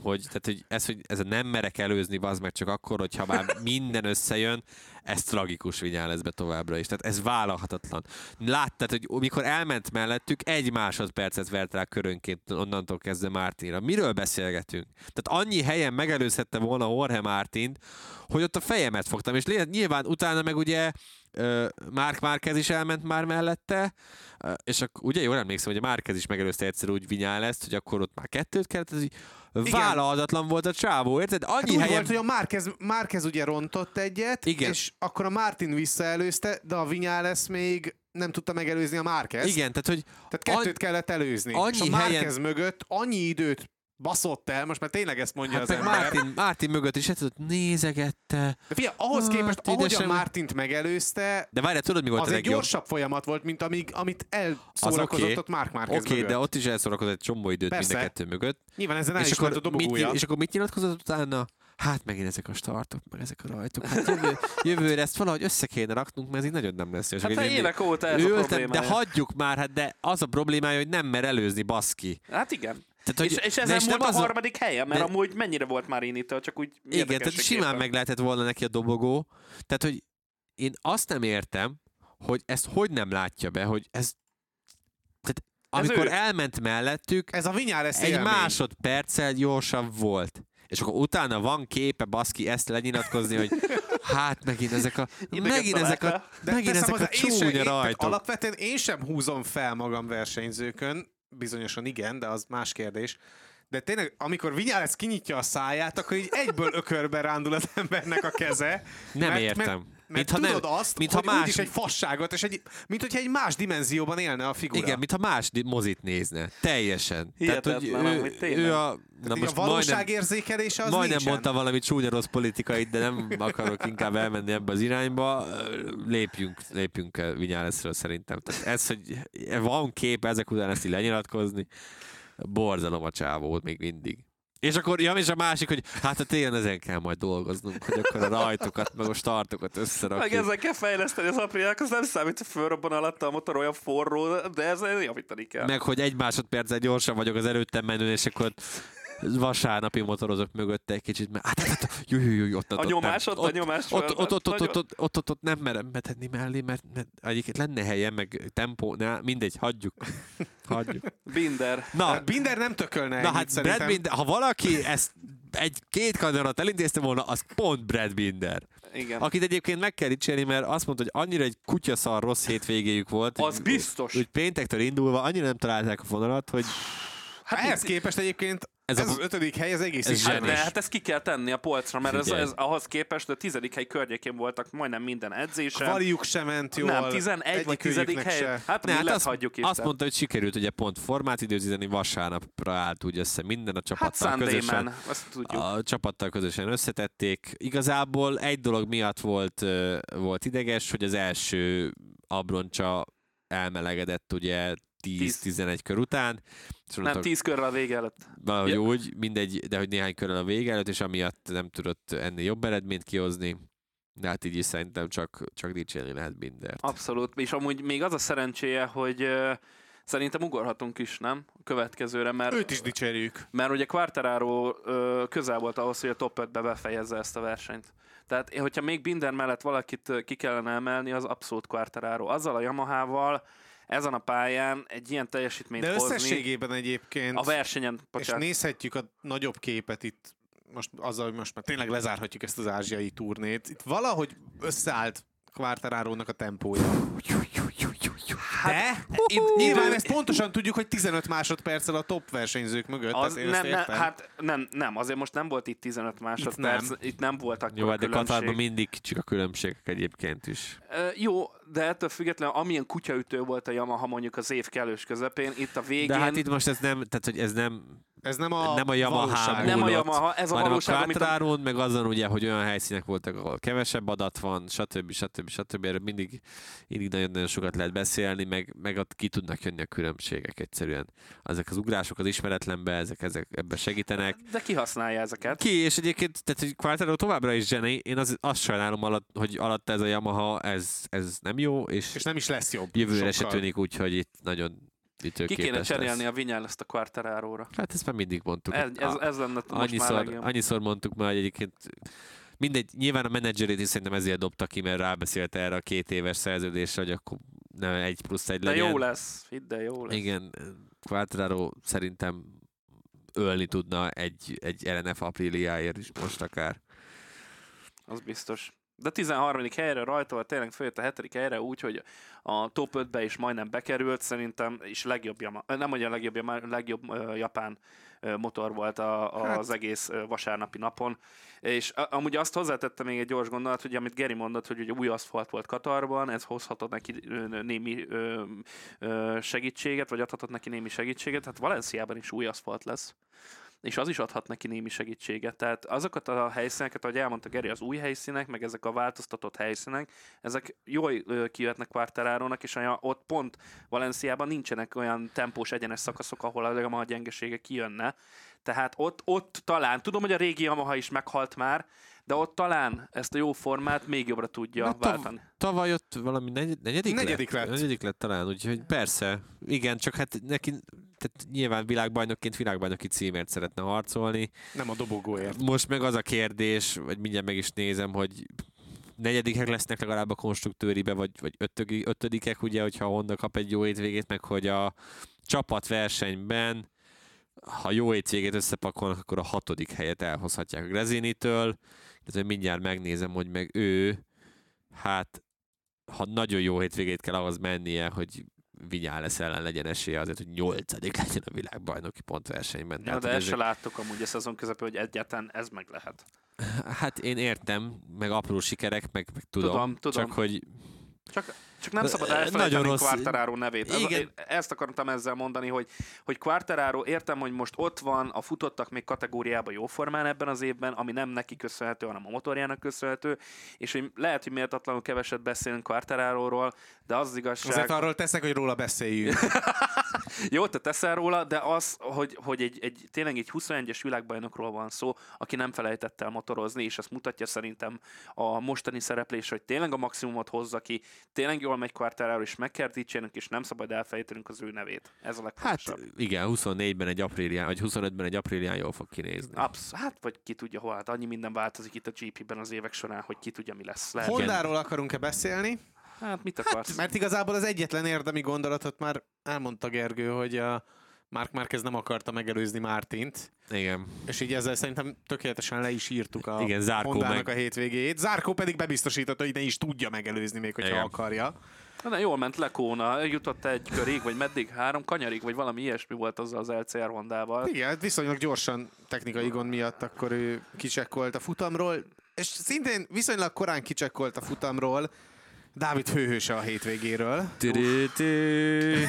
hogy, tehát, hogy ez, hogy ez a nem merek előzni, az meg csak akkor, hogyha már minden összejön, ez tragikus lesz be továbbra is. Tehát ez vállalhatatlan. Láttad, hogy mikor elment mellettük, egy másodpercet vert rá körönként onnantól kezdve Mártinra. Miről beszélgetünk? Tehát annyi helyen megelőzhette volna Jorge Mártint, hogy ott a fejemet fogtam, és nyilván utána meg ugye Márk Márkez is elment már mellette, és akkor ugye jól emlékszem, hogy a Márkez is megelőzte egyszer úgy vinyál ezt, hogy akkor ott már kettőt kellett, ez így vállalhatatlan volt a csávó, érted? Annyi hát helyen... volt, hogy a Márkez, Márkez ugye rontott egyet, Igen. és akkor a Martin visszaelőzte, de a Vinyales még nem tudta megelőzni a Márkez. Igen, tehát hogy... Tehát kettőt an... kellett előzni. Annyi és a Márkez helyen... mögött annyi időt baszott el, most már tényleg ezt mondja hát az ember. Martin, Martin mögött is hát nézegette. De fia, ahhoz hát, képest, ahogy a Martint megelőzte, de várjál, tudod, mi volt az a egy gyorsabb folyamat volt, mint amíg, amit elszórakozott okay. ott Mark Marquez Oké, okay, de ott is elszórakozott egy csomó időt Persze. mind a kettő mögött. Nyilván ezen el és is akkor a mit, és akkor mit nyilatkozott utána? Hát megint ezek a startok, meg ezek a rajtok. Hát jövő, jövőre ezt valahogy össze kéne raknunk, mert ez így nagyon nem lesz. Hát évek óta ez ültem, a problémája. De hagyjuk már, hát de az a problémája, hogy nem mer előzni baszki. Hát igen. Tehát, hogy, és, és ezen volt a harmadik a... helye, mert de... amúgy mennyire volt már Initől, csak úgy Igen, tehát simán meg lehetett volna neki a dobogó. Tehát, hogy én azt nem értem, hogy ezt hogy nem látja be, hogy ez tehát amikor ő. elment mellettük, ez a lesz egy élmény. másodperccel gyorsabb volt. És akkor utána van képe baszki ezt lenyilatkozni, hogy hát megint ezek a, megint ezek a, De megint ezek a csúnya rajtok. Alapvetően én sem húzom fel magam versenyzőkön, bizonyosan igen, de az más kérdés. De tényleg, amikor Vinyales kinyitja a száját, akkor így egyből ökörbe rándul az embernek a keze. Nem mert, értem. Mert, mert mint tudod nem, azt, mint hogy más... egy fasságot, és egy, mint hogyha egy más dimenzióban élne a figura. Igen, mintha más mozit nézne. Teljesen. Hihetetlen, Tehát, hogy ő, ő a, na most a valóságérzékelése az Majdnem nincsen. mondta valami csúnya rossz politikait, de nem akarok inkább elmenni ebbe az irányba. Lépjünk, lépjünk Vinyáleszről szerintem. Tehát ez, hogy van kép ezek után ezt így lenyilatkozni, borzalom a csávót még mindig. És akkor, ja, és a másik, hogy hát a télen ezen kell majd dolgoznunk, hogy akkor a rajtokat, meg a startokat összerakjuk. Meg ezzel kell fejleszteni az apriák, az nem számít, hogy fölrobban alatta a motor olyan forró, de ezzel javítani kell. Meg, hogy egy másodperccel gyorsan vagyok az előttem menő, és akkor vasárnapi motorozok mögött egy kicsit, mert hát, jú, jú, jó ott, ott, a nyomás, ott, ott, a nyomás. Ott, ott, ott, ott, ott, ott, ott, ott, nem merem betenni mellé, mert, mert egyébként lenne helye, meg tempó, ne, mindegy, hagyjuk. hagyjuk. Binder. Na, hát Binder nem tökölne. Na hát Brad Binder, ha valaki ezt egy-két kanyarat elintézte volna, az pont Brad Binder. Igen. Akit egyébként meg kell dicsérni, mert azt mondta, hogy annyira egy kutyaszar rossz hétvégéjük volt. Az hogy, biztos. Úgy péntektől indulva annyira nem találták a vonalat, hogy Hát ehhez képest egyébként ez, ez a, az ötödik hely, ez egész ez hát, de hát ezt ki kell tenni a polcra, mert ez, ez, ahhoz képest a tizedik hely környékén voltak majdnem minden edzésen. Kvaliuk sem ment jól. Nem, 11 vagy tizedik hely. Se. Hát, ne, hát azt, hagyjuk itt. Azt mondta, hogy sikerült ugye pont formát időzíteni, vasárnapra állt úgy össze minden a csapattal hát közösen. Man, azt tudjuk. A csapattal közösen összetették. Igazából egy dolog miatt volt, volt ideges, hogy az első abroncsa elmelegedett ugye 10-11 kör után. És nem, 10 körrel a vége előtt. Valahogy ja. úgy, mindegy, de hogy néhány körrel a vége előtt, és amiatt nem tudott ennél jobb eredményt kihozni. De hát így is szerintem csak, csak dicsérni lehet Bindert. Abszolút, és amúgy még az a szerencséje, hogy uh, szerintem ugorhatunk is, nem? A következőre, mert... Őt is dicsérjük. Mert ugye Quartararo uh, közel volt ahhoz, hogy a top 5-be befejezze ezt a versenyt. Tehát, hogyha még Binder mellett valakit ki kellene emelni, az abszolút Quartararo. Azzal a Yamaha-val ezen a pályán egy ilyen teljesítményt De összességében hozni, egyébként, a versenyen, bocsánat. és nézhetjük a nagyobb képet itt, most azzal, hogy most már tényleg lezárhatjuk ezt az ázsiai turnét. Itt valahogy összeállt Quartararo-nak a tempója. Hát, De itt, nyilván ezt pontosan tudjuk, hogy 15 másodperccel a top versenyzők mögött. Az nem, nem, hát nem, nem, azért most nem volt itt 15 másodperc, itt nem, itt nem voltak Jó, de Katarban mindig csak a különbségek egyébként is. Uh, jó, de ettől függetlenül amilyen kutyaütő volt a Yamaha mondjuk az év kellős közepén, itt a végén... De hát itt most ez nem, tehát hogy ez nem ez nem a, nem a Yamaha Nem a Yamaha, ez a hanem valóság, a Quattraro, amit... meg azon ugye, hogy olyan helyszínek voltak, ahol kevesebb adat van, stb. stb. stb. Erről mindig, mindig nagyon-nagyon sokat lehet beszélni, meg, meg ott ki tudnak jönni a különbségek egyszerűen. Ezek az ugrások az ismeretlenbe, ezek, ezek ebbe segítenek. De ki használja ezeket? Ki, és egyébként, tehát hogy Quattraro továbbra is zseni, én az, azt sajnálom, alatt, hogy alatt ez a Yamaha, ez, ez nem jó, és, és nem is lesz jobb. Jövőre se tűnik úgy, hogy itt nagyon Ki kéne cserélni lesz. a Vinyel ezt a Quartararo-ra. Hát ezt már mindig mondtuk. Ez, ez, ez lenne most már annyiszor, annyiszor mondtuk már, hogy egyébként mindegy, nyilván a menedzserét is szerintem ezért dobta ki, mert rábeszélt erre a két éves szerződésre, hogy akkor nem egy plusz egy De legyen. jó lesz, hidd el, jó lesz. Igen, Quattraro szerintem ölni tudna egy, egy RNF apríliáért is most akár. Az biztos. De 13. helyre rajta volt, tényleg följött a 7. helyre úgy, hogy a top 5-be is majdnem bekerült, szerintem, és legjobb, nem mondja a legjobb, legjobb japán motor volt a, a, Hát- az egész vasárnapi napon. És a, amúgy azt hozzátette még egy gyors gondolat, hogy amit Geri mondott, hogy ugye új aszfalt volt Katarban, ez hozhatott neki némi ö, ö, segítséget, vagy adhatott neki némi segítséget, hát Valenciában is új aszfalt lesz és az is adhat neki némi segítséget. Tehát azokat a helyszíneket, ahogy elmondta Geri, az új helyszínek, meg ezek a változtatott helyszínek, ezek jól kijöhetnek Quartararónak, és ott pont Valenciában nincsenek olyan tempós egyenes szakaszok, ahol a Yamaha gyengesége kijönne. Tehát ott, ott talán, tudom, hogy a régi Yamaha is meghalt már, de ott talán ezt a jó formát még jobbra tudja Na, tav- váltani. Tavaly ott valami negy- negyedik, Negyedik lett? lett. Negyedik lett talán, úgyhogy persze. Igen, csak hát neki tehát nyilván világbajnokként világbajnoki címért szeretne harcolni. Nem a dobogóért. Most meg az a kérdés, vagy mindjárt meg is nézem, hogy negyedikek lesznek legalább a konstruktőribe, vagy, vagy ötögi, ötödikek, ugye, hogyha a Honda kap egy jó hétvégét, meg hogy a csapatversenyben, ha jó hétvégét összepakolnak, akkor a hatodik helyet elhozhatják a Grezinitől. Ez mindjárt megnézem, hogy meg ő, hát ha nagyon jó hétvégét kell ahhoz mennie, hogy Vinyales ellen legyen esélye azért, hogy nyolcadik legyen a világbajnoki pontversenyben. Ja, Tehát, de hogy ezt se ezek- láttuk amúgy a szezon közepén, hogy egyáltalán ez meg lehet. Hát én értem, meg apró sikerek, meg, meg tudom, Tudom, tudom. csak hogy Csak, csak nem szabad ö, elfelejteni nagyon rossz- Quartararo nevét. Ez, Igen. ezt akartam ezzel mondani, hogy, hogy Quartararo, értem, hogy most ott van, a futottak még kategóriában jó formán ebben az évben, ami nem neki köszönhető, hanem a motorjának köszönhető, és hogy lehet, hogy méltatlanul keveset beszélünk Quartararóról, de az az igazság... Azért arról teszek, hogy róla beszéljünk. Jó, te teszel róla, de az, hogy, hogy egy, egy, tényleg egy 21-es világbajnokról van szó, aki nem felejtett el motorozni, és ezt mutatja szerintem a mostani szereplés, hogy tényleg a maximumot hozza ki, tényleg jól megy Quartararo, és meg kell dicsérnünk, és nem szabad elfelejtenünk az ő nevét. Ez a hát legfontosabb. igen, 24-ben egy aprílián, vagy 25-ben egy aprílián jól fog kinézni. Absz- hát, vagy ki tudja hol, hát annyi minden változik itt a GP-ben az évek során, hogy ki tudja, mi lesz. Lehet, Hondáról akarunk-e beszélni? Hát mit akarsz? Hát, mert igazából az egyetlen érdemi gondolatot már elmondta Gergő, hogy a Mark Márquez nem akarta megelőzni Mártint, Igen. és így ezzel szerintem tökéletesen le is írtuk a Igen, Hondának meg- a hétvégéjét. Zárkó pedig bebiztosította, hogy ne is tudja megelőzni még, hogyha Igen. akarja. Na, de jól ment le Kóna, jutott egy körig, vagy meddig? Három kanyarig, vagy valami ilyesmi volt az az LCR Hondával. Igen, hát viszonylag gyorsan technikai gond miatt akkor ő kicsekkolt a futamról, és szintén viszonylag korán kicsekkolt a futamról Dávid főhőse a hétvégéről. Tü-tü-tü.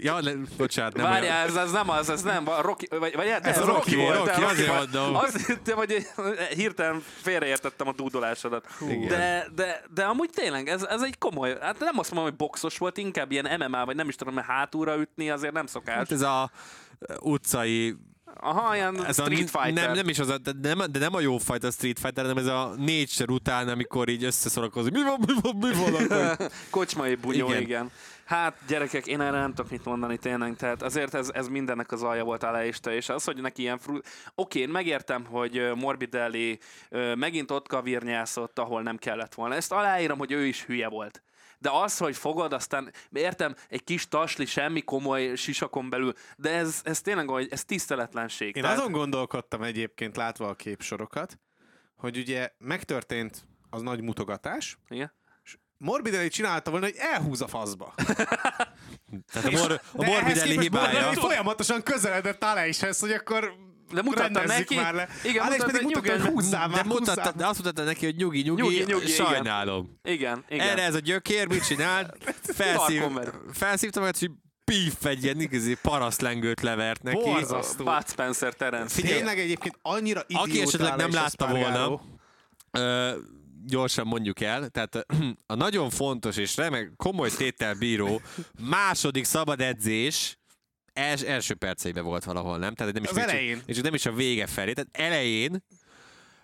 Ja, le, bocsánat, nem olyan. Várjál, ez, ez nem az, ez nem, a Rocky, vagy, vagy ez, Ez a Rocky, Rocky, volt. Rocky, te azért vagy. mondom. Azt hittem, hogy hirtelen félreértettem a dúdolásodat. De, de, de amúgy tényleg, ez, ez egy komoly, hát nem azt mondom, hogy boxos volt, inkább ilyen MMA, vagy nem is tudom, mert hátulra ütni azért nem szokás. Hát ez a utcai Aha, ilyen ez Street a, Fighter. Nem, nem is az a, de nem, de nem a jó fajta Street Fighter, hanem ez a négy sor után, amikor így összeszorakozik. Mi van, mi van, mi van? Akkor... Kocsmai bunyó, igen. Igen. Hát gyerekek, én erre nem tudok mit mondani tényleg, tehát azért ez, ez mindennek az alja volt aláista, és az, hogy neki ilyen fru... Oké, én megértem, hogy Morbidelli megint ott kavirnyászott, ahol nem kellett volna. Ezt aláírom, hogy ő is hülye volt. De az, hogy fogod, aztán értem, egy kis tasli, semmi komoly sisakon belül, de ez, ez tényleg, hogy ez tiszteletlenség. Én azon gondolkodtam egyébként látva a képsorokat, hogy ugye megtörtént az nagy mutogatás, Igen? Morbidelli csinálta volna, hogy elhúz a faszba. Tehát a, mor, a Morbidelli hibája. Morbidelli folyamatosan közeledett Alejshez, hogy akkor De mutatta neki- már le. igen, Aleix mutatta, pedig mutatta, hogy húzzál De, már, mutatta, húzzál de azt mutatta neki, hogy nyugi, nyugi, Nyugi, nyugi, igen. sajnálom. Igen, igen. Erre ez a gyökér mit csinált? Felszív, felszívta magát, hogy pif egy ilyen igazi parasztlengőt levert neki. Borzasztó. Bud Spencer Terence. Figyelj, Tényleg egyébként annyira idióta Aki esetleg nem látta volna, Ö, gyorsan mondjuk el, tehát a nagyon fontos és remek, komoly tételbíró második szabad edzés els, első perceiben volt valahol, nem? Tehát nem is Az elején. És nem is a vége felé, tehát elején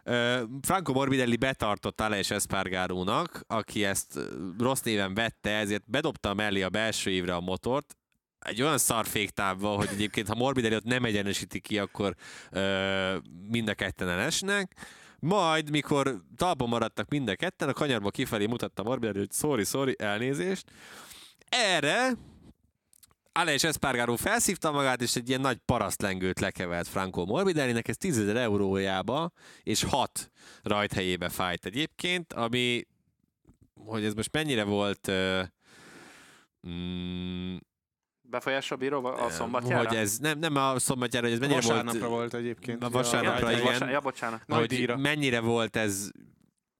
Ö, Franco Morbidelli betartott Alex Espargarónak, aki ezt rossz néven vette, ezért bedobta mellé a belső évre a motort, egy olyan szarféktávval, hogy egyébként ha Morbidelli ott nem egyenesíti ki, akkor ö, mind a ketten elesnek. Majd, mikor talpon maradtak mind a ketten, a kanyarba kifelé mutatta Morbidelli, hogy sorry, sorry, elnézést. Erre Alex Espargaró felszívta magát, és egy ilyen nagy parasztlengőt lekevelt Franco Morbidellinek, ez 10 ezer eurójába, és 6 rajthelyébe fájt egyébként, ami, hogy ez most mennyire volt uh, mm, Befolyásra bíró a szombatjára? hogy ez nem, nem a szombatjára, hogy ez mennyire Vasárnapra volt, volt egyébként. A vasárnapra, ja, igen. Bocsánat, ja, bocsánat. Nagy hogy díjra. mennyire volt ez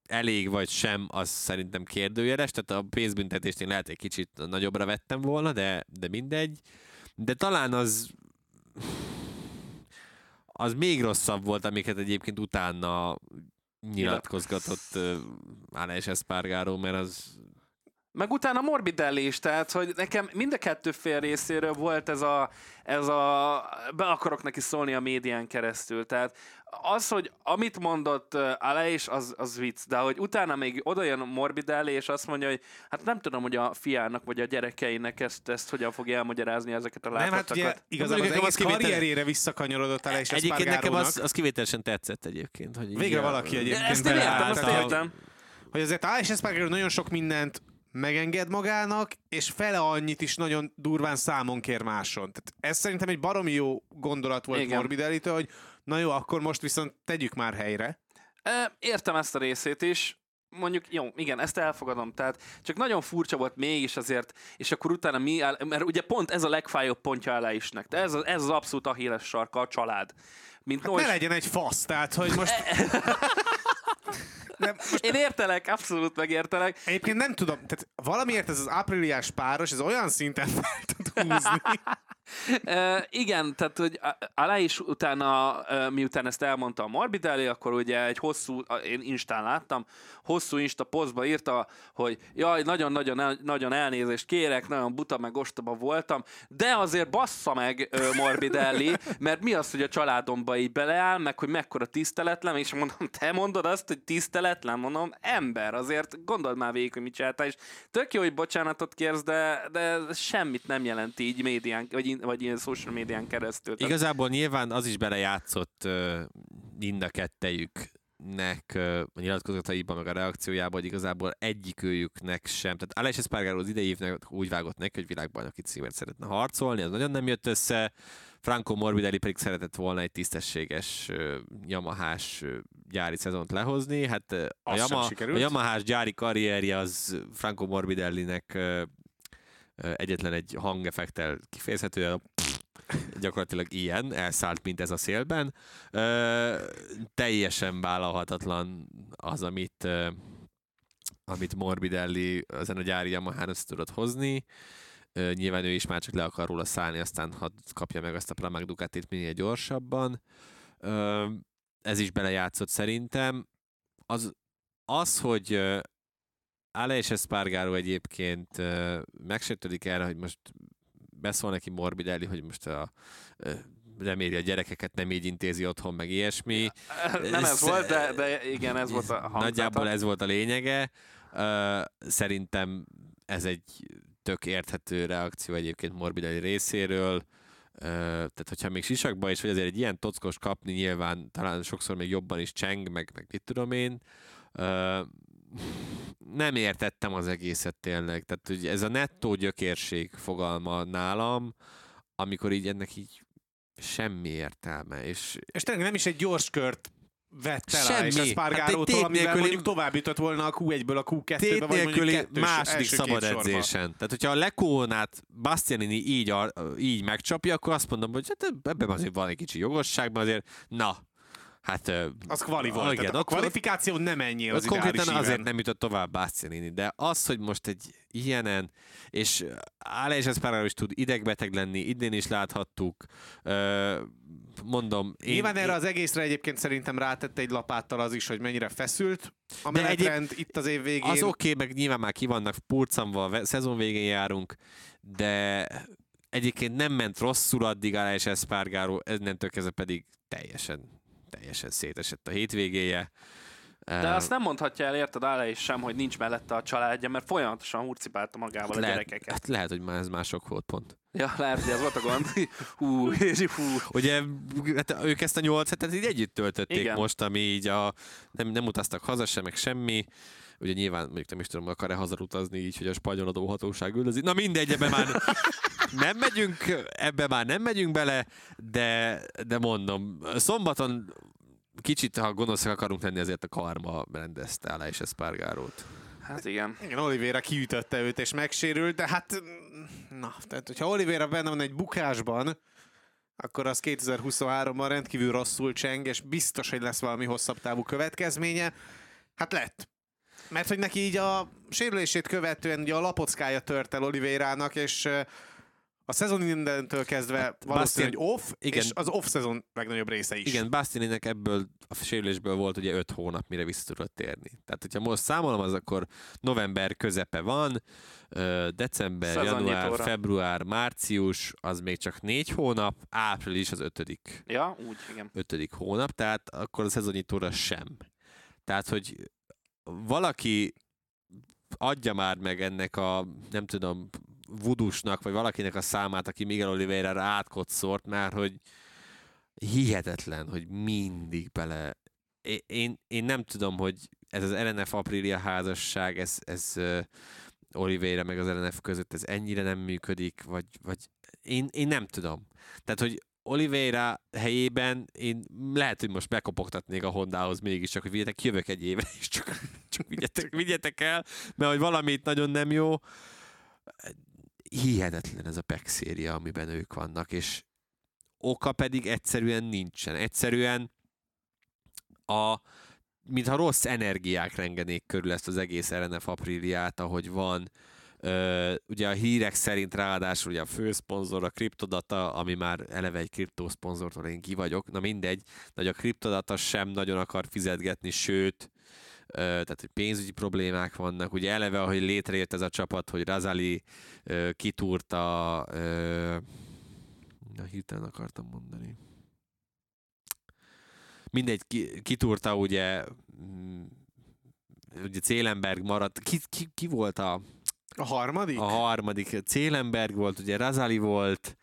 elég vagy sem, az szerintem kérdőjeles, tehát a pénzbüntetést én lehet egy kicsit nagyobbra vettem volna, de, de mindegy. De talán az az még rosszabb volt, amiket egyébként utána nyilatkozgatott uh, Alex Espargaró, mert az Meg utána Morbidelli is, tehát hogy nekem mind a kettő fél részéről volt ez a, ez a be akarok neki szólni a médián keresztül. Tehát az, hogy amit mondott uh, Aleix, az, az vicc, de hogy utána még oda jön Morbidelli, és azt mondja, hogy hát nem tudom, hogy a fiának vagy a gyerekeinek ezt, ezt hogyan fogja elmagyarázni ezeket a Nem, hát látottakat. ugye igazából az egész az kivétel- karrierére visszakanyarodott el, és egyébként nekem az, az kivételesen tetszett egyébként. Hogy Végre valaki egyébként Ezt én értem, azt hogy- értem. hogy azért Alex Espargaró nagyon sok mindent megenged magának, és fele annyit is nagyon durván számon kér máson. Tehát ez szerintem egy baromi jó gondolat volt Igen. Morbidelli-től, hogy na jó, akkor most viszont tegyük már helyre. Értem ezt a részét is, mondjuk, jó, igen, ezt elfogadom, tehát csak nagyon furcsa volt mégis azért, és akkor utána mi, áll, mert ugye pont ez a legfájóbb pontja alá isnek, de ez, az- ez az abszolút a híres sarka, a család. Mint Hát Nois- ne legyen egy fasz, tehát hogy most... Nem, most Én értelek, abszolút megértelek. egyébként nem tudom, tehát valamiért ez az ápriliás páros, ez olyan szinten fel tud húzni. Igen, tehát hogy alá is utána, miután ezt elmondta a Morbidelli, akkor ugye egy hosszú, én Instán láttam, hosszú Insta posztba írta, hogy jaj, nagyon-nagyon nagyon elnézést kérek, nagyon buta meg ostoba voltam, de azért bassza meg uh, Morbidelli, mert mi az, hogy a családomba így beleáll, meg hogy mekkora tiszteletlen, és mondom, te mondod azt, hogy tiszteletlen, mondom, ember, azért gondold már végig, hogy mit csináltál, és tök jó, hogy bocsánatot kérsz, de, de semmit nem jelent így médián, vagy, in- vagy ilyen social médián keresztül. Tehát Igazából nyilván az is belejátszott uh, mind a kettejüknek uh, a nyilatkozataiban, meg a reakciójában, hogy igazából egyikőjüknek sem. Tehát Alex Espargaró az idei évnek úgy vágott neki, hogy világbajnoki címért szeretne harcolni, ez nagyon nem jött össze. Franco Morbidelli pedig szeretett volna egy tisztességes uh, Yamahás uh, gyári szezont lehozni. Hát uh, a, Az Yama, a. Yamahás gyári karrierje az Franco Morbidellinek uh, egyetlen egy hangeffektel kifejezhető, gyakorlatilag ilyen, elszállt, mint ez a szélben. Ö, teljesen vállalhatatlan az, amit, ö, amit Morbidelli ezen a gyári Yamaha-n össze tudott hozni. Ö, nyilván ő is már csak le akar róla szállni, aztán hadd kapja meg azt a Pramac Ducatit minél gyorsabban. Ö, ez is belejátszott szerintem. Az, az hogy ö, Alex Espargaró egyébként megsértődik erre, hogy most beszól neki Morbidelli, hogy most a, reméli a gyerekeket, nem így intézi otthon, meg ilyesmi. nem ez volt, de, de igen, ez volt a hangzata. Nagyjából ez volt a lényege. Szerintem ez egy tök érthető reakció egyébként Morbidelli részéről. Tehát, hogyha még sisakba is vagy azért egy ilyen tockos kapni, nyilván talán sokszor még jobban is cseng, meg, meg mit tudom én. Nem értettem az egészet tényleg. Tehát, hogy ez a nettó gyökérség fogalma nálam, amikor így ennek így semmi értelme. És És tényleg nem is egy gyors kört vett el Semmi. Hát Espargarótól, egy tét amivel nélküli- mondjuk tovább jutott volna a Q1-ből a Q2-be, tét vagy mondjuk kettős, második szabad sorba. edzésen. Tehát, hogyha a Lekónát Bastianini így, így megcsapja, akkor azt mondom, hogy hát ebben azért van egy kicsi jogosság, mert azért, na, hát... Az kvali volt. Igen, a kvalifikáció nem ennyi az konkrétan ideális azért íven. nem jutott tovább Bastianini, de az, hogy most egy ilyenen, és Alex Espargaro is tud idegbeteg lenni, idén is láthattuk, mondom, én, Nyilván erre én, az egészre egyébként szerintem rátette egy lapáttal az is, hogy mennyire feszült a menetrend itt az év végén. Az oké, okay, meg nyilván már ki vannak purcanva, a szezon végén járunk, de egyébként nem ment rosszul addig Alex Espargaro, innentől kezdve pedig teljesen teljesen szétesett a hétvégéje. De azt nem mondhatja el, érted, Ále is sem, hogy nincs mellette a családja, mert folyamatosan hurcipálta magával a lehet, gyerekeket. hát lehet, hogy már ez mások volt pont. Ja, lehet, hogy ez volt a gond. Hú, és hú. Ugye hát ők ezt a nyolc hetet így együtt töltötték. Igen. most, ami így a, nem, nem utaztak haza sem, meg semmi. Ugye nyilván, mondjuk nem is tudom, akar-e hazarutazni így, hogy a spanyol adóhatóság üldözi. Na mindegy, ebbe már nem megyünk, ebbe már nem megyünk bele, de, de mondom, szombaton kicsit, ha gonoszak akarunk lenni, ezért a karma rendezte alá és Espargarót. Hát igen. Igen, Oliveira kiütötte őt és megsérült, de hát, na, tehát hogyha Oliveira benne van egy bukásban, akkor az 2023-ban rendkívül rosszul cseng, és biztos, hogy lesz valami hosszabb távú következménye. Hát lett. Mert hogy neki így a sérülését követően ugye a lapockája tört el Oliveirának, és a szezon mindentől kezdve hát, valószínűleg hogy off, igen. és az off-szezon legnagyobb része is. Igen, Bastininek ebből a sérülésből volt ugye 5 hónap, mire vissza tudott térni. Tehát, hogyha most számolom, az akkor november közepe van, december, Szezonnyitóra. január, február, március, az még csak 4 hónap, április az ötödik, Ja, úgy, igen. ötödik hónap, tehát akkor a szezonnyitóra sem. Tehát, hogy valaki adja már meg ennek a, nem tudom, vudusnak, vagy valakinek a számát, aki Miguel Oliveira átkotszort, mert hogy hihetetlen, hogy mindig bele... Én, én, nem tudom, hogy ez az LNF Aprilia házasság, ez, ez Oliveira meg az LNF között, ez ennyire nem működik, vagy, vagy én, én nem tudom. Tehát, hogy Oliveira helyében én lehet, hogy most bekopogtatnék a Hondához mégiscsak, hogy vigyetek, jövök egy éve, és csak, csak vigyetek, vigyetek el, mert hogy valamit nagyon nem jó. Hihetetlen ez a PEC széria, amiben ők vannak, és oka pedig egyszerűen nincsen. Egyszerűen a, mintha rossz energiák rengenék körül ezt az egész RNF Apriliát, ahogy van. Ugye a hírek szerint ráadásul ugye a főszponzor a Cryptodata, ami már eleve egy kriptoszponzortól én ki vagyok, na mindegy, de hogy a Cryptodata sem nagyon akar fizetgetni, sőt, tehát hogy pénzügyi problémák vannak. Ugye eleve, ahogy létrejött ez a csapat, hogy Razali kitúrta, na hirtelen akartam mondani. Mindegy, ki, kitúrta ugye, ugye Célenberg maradt. Ki, ki, ki volt a, A harmadik? a harmadik? Célenberg volt, ugye Razali volt.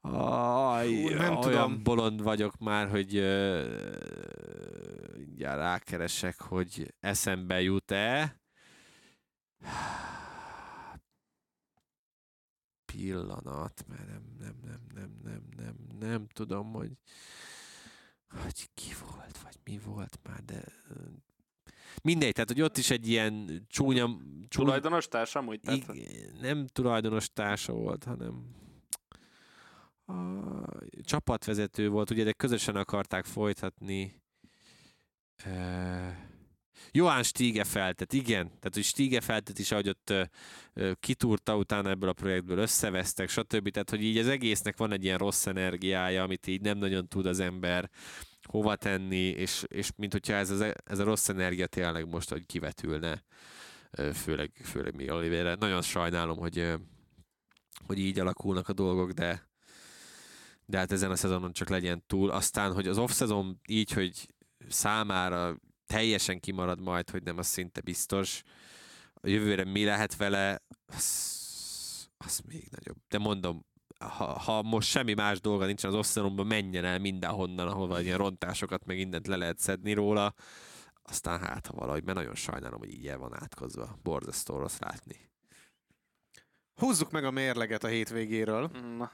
Aj, Hú, nem olyan tudom. bolond vagyok már, hogy uh, mindjárt rákeresek, hogy eszembe jut-e. Pillanat, mert nem, nem, nem, nem, nem, nem, nem tudom, hogy hogy ki volt, vagy mi volt már, de mindegy, tehát hogy ott is egy ilyen csúnya, csúnya Tulajdonos társam, úgy? Tehát, igen, nem tulajdonos társa volt, hanem a csapatvezető volt, ugye, de közösen akarták folytatni. E... Johann Stiegefeltet, igen. Tehát, hogy Stiegefeltet is, ahogy ott ö, ö, kitúrta utána ebből a projektből, összevesztek, stb. Tehát, hogy így az egésznek van egy ilyen rossz energiája, amit így nem nagyon tud az ember hova tenni, és, és mint hogyha ez, az, ez a rossz energia tényleg most, hogy kivetülne, főleg, főleg mi Oliveira. Nagyon sajnálom, hogy, hogy így alakulnak a dolgok, de de hát ezen a szezonon csak legyen túl. Aztán, hogy az off-szezon így, hogy számára teljesen kimarad majd, hogy nem, az szinte biztos. A jövőre mi lehet vele, az, az még nagyobb. De mondom, ha, ha most semmi más dolga nincsen az off menjen el mindenhonnan, ahol ilyen rontásokat meg mindent le lehet szedni róla, aztán hát, ha valahogy, mert nagyon sajnálom, hogy így el van átkozva. Borzasztó rossz látni. Húzzuk meg a mérleget a hétvégéről. Na.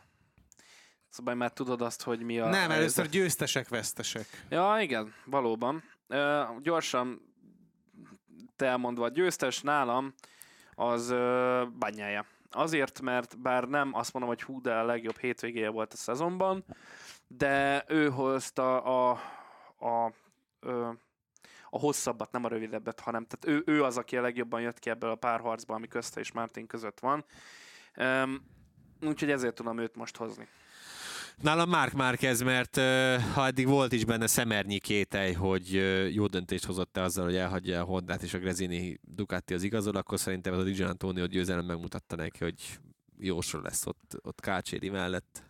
Szóval már tudod azt, hogy mi a... Nem, helyzet. először győztesek, vesztesek. Ja, igen, valóban. Ö, gyorsan te elmondva, a győztes nálam az ö, Banyája. Azért, mert bár nem azt mondom, hogy hú, de a legjobb hétvégéje volt a szezonban, de ő hozta a, a, ö, a hosszabbat, nem a rövidebbet, hanem tehát ő, ő az, aki a legjobban jött ki ebből a párharcból, ami közte és Martin között van. Üm, úgyhogy ezért tudom őt most hozni. Nálam Mark Márquez, mert ö, ha eddig volt is benne szemernyi kételj, hogy jó döntést hozott-e azzal, hogy elhagyja a Hondát és a Grezini Ducati az igazol, akkor szerintem ez a Di Antonio győzelem megmutatta neki, hogy jósor lesz ott, ott Kácséri mellett.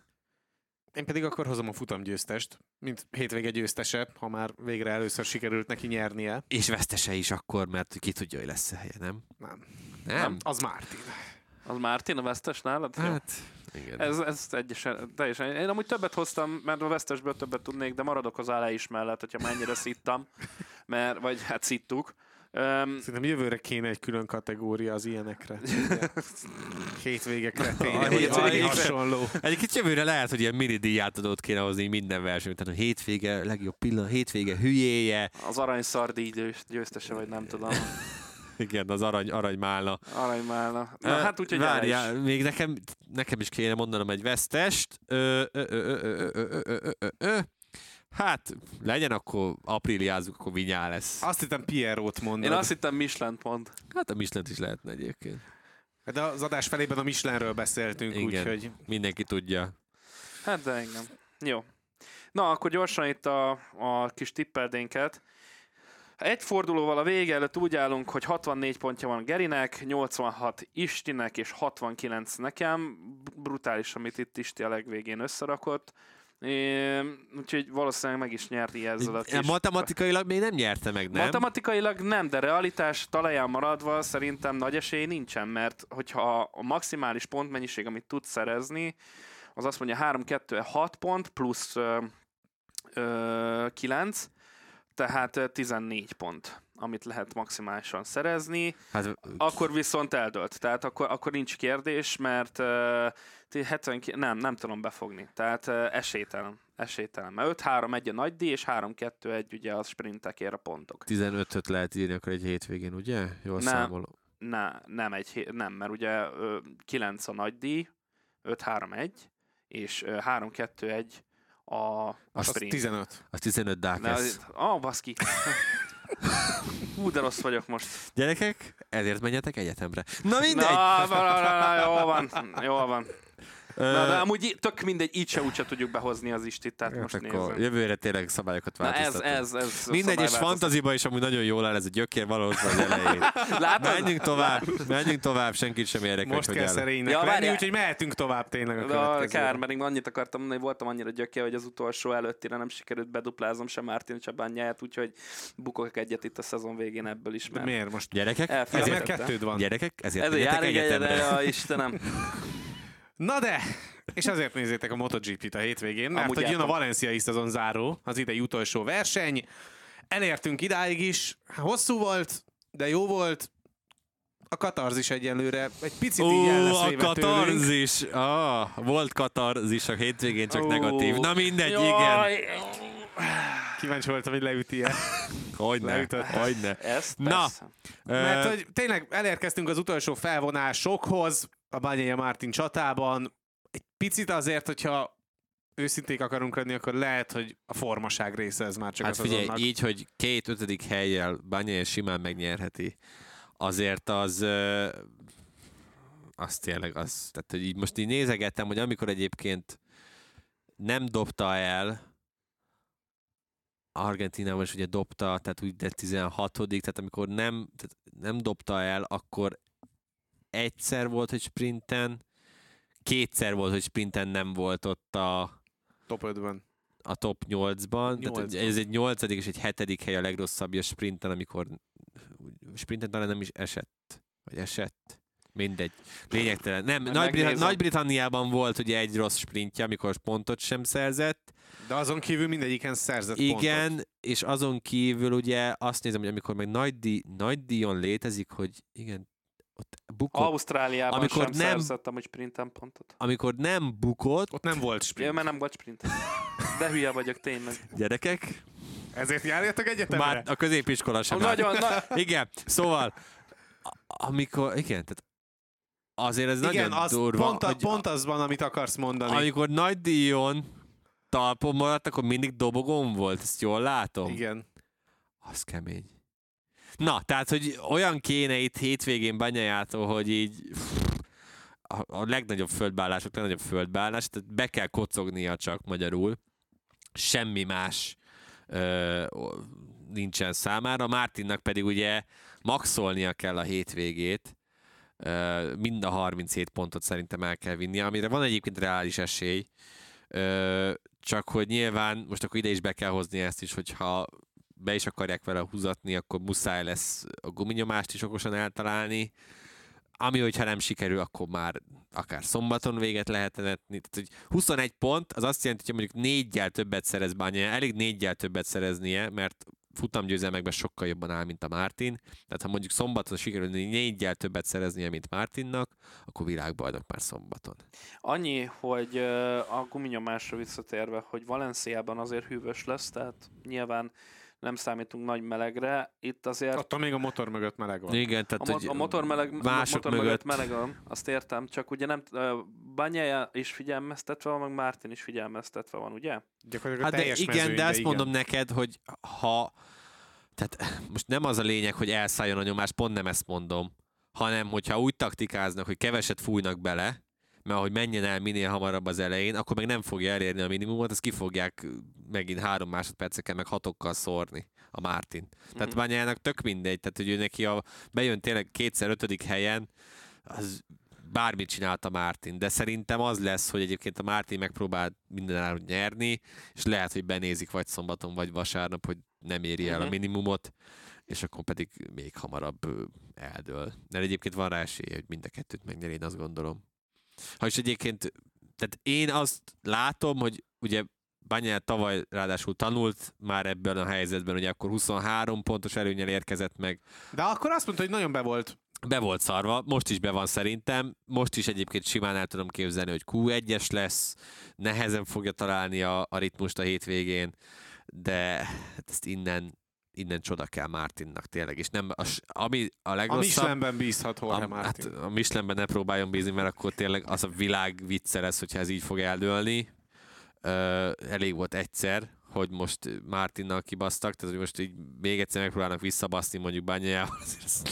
Én pedig akkor hozom a futamgyőztest. mint hétvége győztese, ha már végre először sikerült neki nyernie. És vesztese is akkor, mert ki tudja, hogy lesz a helye, nem? Nem. Nem? Az Martin. Az Mártin a vesztes nálad? Jó. Igen. Ez, ez egyesen, teljesen. Én amúgy többet hoztam, mert a vesztesből többet tudnék, de maradok az állá is mellett, hogyha mennyire szittam, mert, vagy hát szittuk. Um, Szerintem jövőre kéne egy külön kategória az ilyenekre. Hétvége kretény, A hétvége hasonló. Egyébként jövőre lehet, hogy ilyen mini díjátadót kéne hozni minden versenyt. Tehát a hétvége, legjobb pillanat, hétvége hülyéje. az aranyszardíj győz- győztese, vagy nem tudom. Igen, az arany, aranymálna. Aranymálna. Na, e, hát úgyhogy Várjál, is. még nekem, nekem is kéne mondanom egy vesztest. Hát, legyen akkor apríliázunk, akkor vinyá lesz. Azt hittem Pierrot mondod. Én azt hittem Michelin pont. Hát a Michelin is lehetne egyébként. Hát de az adás felében a Michelinről beszéltünk, úgyhogy... mindenki tudja. Hát de engem. Jó. Na, akkor gyorsan itt a, a kis tipperdénket. Egy fordulóval a vége előtt úgy állunk, hogy 64 pontja van Gerinek, 86 Istinek és 69 nekem. Brutális, amit itt Isti a legvégén összerakott. É, úgyhogy valószínűleg meg is nyerti ezzel a kis... Matematikailag még nem nyerte meg, nem? Matematikailag nem, de realitás talaján maradva szerintem nagy esély nincsen, mert hogyha a maximális pontmennyiség, amit tudsz szerezni, az azt mondja 3, 2, 6 pont plusz ö, ö, 9, tehát ö, 14 pont, amit lehet maximálisan szerezni. Hát, Akkor viszont eldölt, tehát akkor, akkor nincs kérdés, mert uh, 70, nem, nem tudom befogni, tehát uh, esélytelen, esélytelen. Mert 5-3-1 a nagy díj, és 3-2-1 ugye a sprintekért a pontok. 15-öt lehet írni akkor egy hétvégén, ugye? Jól Nem. számolom. Ne, nem, egy, nem, mert ugye ö, 9 a nagy díj, 5-3-1, és ö, 3-2-1 a, a az sprint. 15. Az 15 Ne, Dákesz. ah, baszki. Hú, de rossz vagyok most. Gyerekek, ezért menjetek egyetemre. Na mindegy! Na, na, na, na, na, jó van, jó van. Na, de amúgy tök mindegy, így se úgyse tudjuk behozni az istit, tehát hát most akkor nézem. jövőre tényleg szabályokat Na ez, változtatunk. ez, ez. Mindegy, és fantaziba is amúgy nagyon jól áll ez a gyökér valahol az elején. Látod? Menjünk tovább, menjünk tovább, senkit sem érdekel, Most hogy kell szerénynek Ja, lenni, úgyhogy mehetünk tovább tényleg a De következőre. kár, mert én annyit akartam mondani, hogy voltam annyira gyöke, hogy az utolsó előttire nem sikerült beduplázom sem Mártin Csabányáját, úgyhogy bukok egyet itt a szezon végén ebből is, De mert miért most? Gyerekek, mert kettőd van. gyerekek, ezért ez a menjetek járig egyetemre. ja, Istenem. Na de, és azért nézzétek a MotoGP-t a hétvégén, mert Amúgy hogy jön a valenciai szezon záró, az idei utolsó verseny. Elértünk idáig is, hosszú volt, de jó volt. A katarzis egyenlőre egy picit így Ó, lesz a véve tőlünk. katarzis. Ah, volt katarzis a hétvégén, csak Ó, negatív. Na mindegy, igen. jaj, Kíváncsi voltam, hogy leüti-e. Hogyne, hogyne. Ezt Na. persze. Mert hogy tényleg elérkeztünk az utolsó felvonásokhoz a Banyaja Martin csatában. Egy picit azért, hogyha őszinték akarunk lenni, akkor lehet, hogy a formaság része ez már csak Hát a figyelj, szezonnak. így, hogy két ötödik helyjel Banyaja simán megnyerheti, azért az ö, az tényleg az, tehát hogy így most így nézegettem, hogy amikor egyébként nem dobta el Argentinában is ugye dobta, tehát úgy de 16 tehát amikor nem, tehát nem dobta el, akkor egyszer volt, hogy sprinten, kétszer volt, hogy sprinten nem volt ott a, Top 5-ben. a top 8-ban. Tehát Nyolcban. ez egy nyolcadik és egy hetedik hely a legrosszabbja sprinten, amikor sprinten talán nem is esett. Vagy esett. Mindegy. Lényegtelen. Nem, Majd Nagy-Brit- megnézem. Nagy-Britanniában volt ugye egy rossz sprintje, amikor pontot sem szerzett. De azon kívül mindegyiken szerzett Igen, pontot. és azon kívül ugye azt nézem, hogy amikor meg nagy, díj, nagy díjon létezik, hogy igen, ott bukott, Ausztráliában Amikor sem nem- szerzettem, hogy sprinten pontot. amikor nem bukott, Ott nem volt Ja, sprint. mert nem volt sprint. De hülye vagyok tényleg. gyerekek, Ezért járjatok egyetemre? már a középiskola sem. Nagyon, na, Igen, szóval, amikor, igen, tehát azért ez Igen, nagyon az durva, pont, a, hogy pont az van, amit akarsz mondani. amikor nagy díjon talpon maradt, akkor mindig dobogón volt, ezt jól látom? Igen. Az kemény. Na, tehát, hogy olyan kéne itt hétvégén banyajától, hogy így a, a legnagyobb földbeállások, legnagyobb földbeállás, tehát be kell kocognia csak magyarul. Semmi más ö, nincsen számára. Mártinnak pedig ugye maxolnia kell a hétvégét. Ö, mind a 37 pontot szerintem el kell vinnie, amire van egyébként reális esély. Ö, csak hogy nyilván most akkor ide is be kell hozni ezt is, hogyha be is akarják vele húzatni, akkor muszáj lesz a guminyomást is okosan eltalálni, ami, hogyha nem sikerül, akkor már akár szombaton véget lehet vetni. Tehát, hogy 21 pont, az azt jelenti, hogy mondjuk négyel többet szerez Banya, elég négyel többet szereznie, mert futamgyőzelmekben sokkal jobban áll, mint a Martin. Tehát ha mondjuk szombaton sikerül négyel többet szereznie, mint Martinnak, akkor világbajnok már szombaton. Annyi, hogy a guminyomásra visszatérve, hogy Valenciában azért hűvös lesz, tehát nyilván nem számítunk nagy melegre. Itt azért Attól még a motor mögött meleg van. Igen, a, tehát mo- hogy a motor, meleg, mások motor mögött mögött- meleg van, azt értem, csak ugye nem, ö, Banyaja is figyelmeztetve van, meg Martin is figyelmeztetve van, ugye? Gyakorlatilag Hát a de igen, de azt igen. mondom neked, hogy ha... Tehát most nem az a lényeg, hogy elszálljon a nyomás, pont nem ezt mondom, hanem hogyha úgy taktikáznak, hogy keveset fújnak bele, mert hogy menjen el minél hamarabb az elején, akkor meg nem fogja elérni a minimumot, azt ki fogják megint három másodperceken, meg hatokkal szórni a Martin. Tehát Mhm. Bányának tök mindegy, tehát hogy ő neki a, bejön tényleg kétszer ötödik helyen, az bármit csinált a Martin, de szerintem az lesz, hogy egyébként a Martin megpróbál mindenáron nyerni, és lehet, hogy benézik vagy szombaton, vagy vasárnap, hogy nem éri el a Mhm. minimumot, és akkor pedig még hamarabb eldől. Mert egyébként van rá esélye, hogy mind a kettőt megnyeri, én azt gondolom. Ha is egyébként, tehát én azt látom, hogy ugye Banyát tavaly ráadásul tanult már ebben a helyzetben, hogy akkor 23 pontos előnyel érkezett meg, De akkor azt mondta, hogy nagyon be volt. be volt szarva, most is be van szerintem, most is egyébként simán el tudom képzelni, hogy Q1-es lesz, nehezen fogja találni a, a ritmust a hétvégén, de hát ezt innen, innen csoda kell Martinnak tényleg, és nem, a, s- ami a A legrosszabb, Michelinben bízhat Jorge a, hát Martin. a Michelinben ne próbáljon bízni, mert akkor tényleg az a világ vicce lesz, hogyha ez így fog eldőlni. Ö, elég volt egyszer, hogy most Martinnal kibasztak, tehát hogy most így még egyszer megpróbálnak visszabaszni mondjuk Bányájával,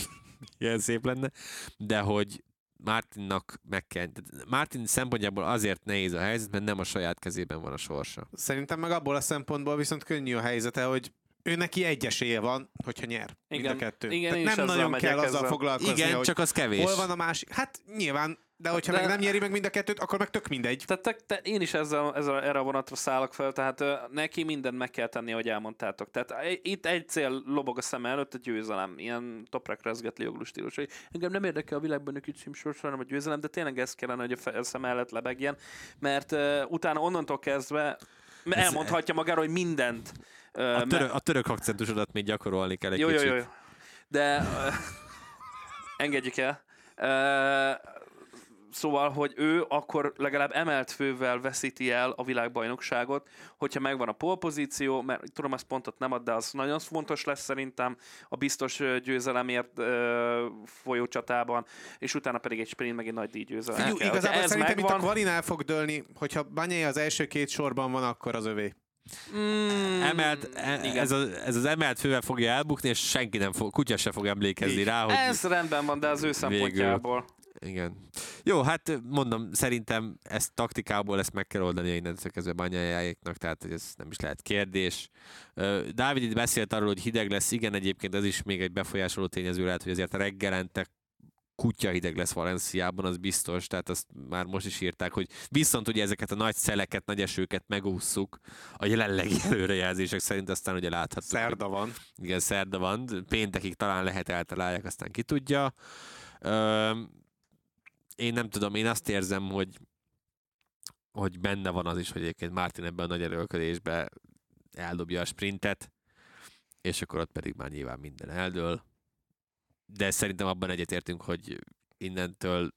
ilyen szép lenne, de hogy Martinnak meg kell, Martin szempontjából azért nehéz a helyzet, mert nem a saját kezében van a sorsa. Szerintem meg abból a szempontból viszont könnyű a helyzete, hogy ő neki egy esélye van, hogyha nyer. mind Igen. a kettő. Igen, Tehát nem nagyon kell azzal ezzel. foglalkozni, Igen, hogy csak az kevés. hol van a másik. Hát nyilván, de hogyha De- meg nem nyeri meg mind a kettőt, akkor meg tök mindegy. Tehát te, te, én is ezzel, ezzel, erre a vonatra szállok fel, tehát ö, neki mindent meg kell tenni, ahogy elmondtátok. Tehát e- itt egy cél lobog a szem előtt, a győzelem. Ilyen toprak rezgetli joglú stílus. hogy Engem nem érdekel a világban egy címsors, hanem a győzelem, de tényleg ez kellene, hogy a fe- a szem előtt lebegjen, mert uh, utána onnantól kezdve elmondhatja magáról, hogy mindent. A török, a török akcentusodat még gyakorolni kell egy jó, jó, kicsit. jó, jó. De uh, engedjük el. Uh, Szóval, hogy ő akkor legalább emelt fővel veszíti el a világbajnokságot, hogyha megvan a polpozíció, mert tudom, ezt pontot nem ad, de az nagyon fontos lesz szerintem a biztos győzelemért ö, folyó csatában, és utána pedig egy sprint megint nagy díjgyőzelem. Igazából ez szerintem itt a megvan, Kvalinál fog dőlni, hogyha Banyai az első két sorban van, akkor az övé. Mm, Emelt, e, igen. ez, a, ez az emelt fővel fogja elbukni, és senki nem fog, kutya se fog emlékezni Így. rá, hogy Ez rendben van, de az ő szempontjából. igen. Jó, hát mondom, szerintem ezt taktikából ezt meg kell oldani innentől kezdve banyájáéknak, tehát hogy ez nem is lehet kérdés. Dávid itt beszélt arról, hogy hideg lesz, igen, egyébként ez is még egy befolyásoló tényező lehet, hogy azért reggelente kutya hideg lesz Valenciában, az biztos, tehát azt már most is írták, hogy viszont ugye ezeket a nagy szeleket, nagy esőket megússzuk a jelenlegi előrejelzések szerint, aztán ugye láthatjuk. Szerda van. igen, szerda van, péntekig talán lehet eltalálják, aztán ki tudja. Ö, én nem tudom, én azt érzem, hogy hogy benne van az is, hogy egyébként Martin ebben a nagy erőlködésben eldobja a sprintet, és akkor ott pedig már nyilván minden eldől. De szerintem abban egyetértünk, hogy innentől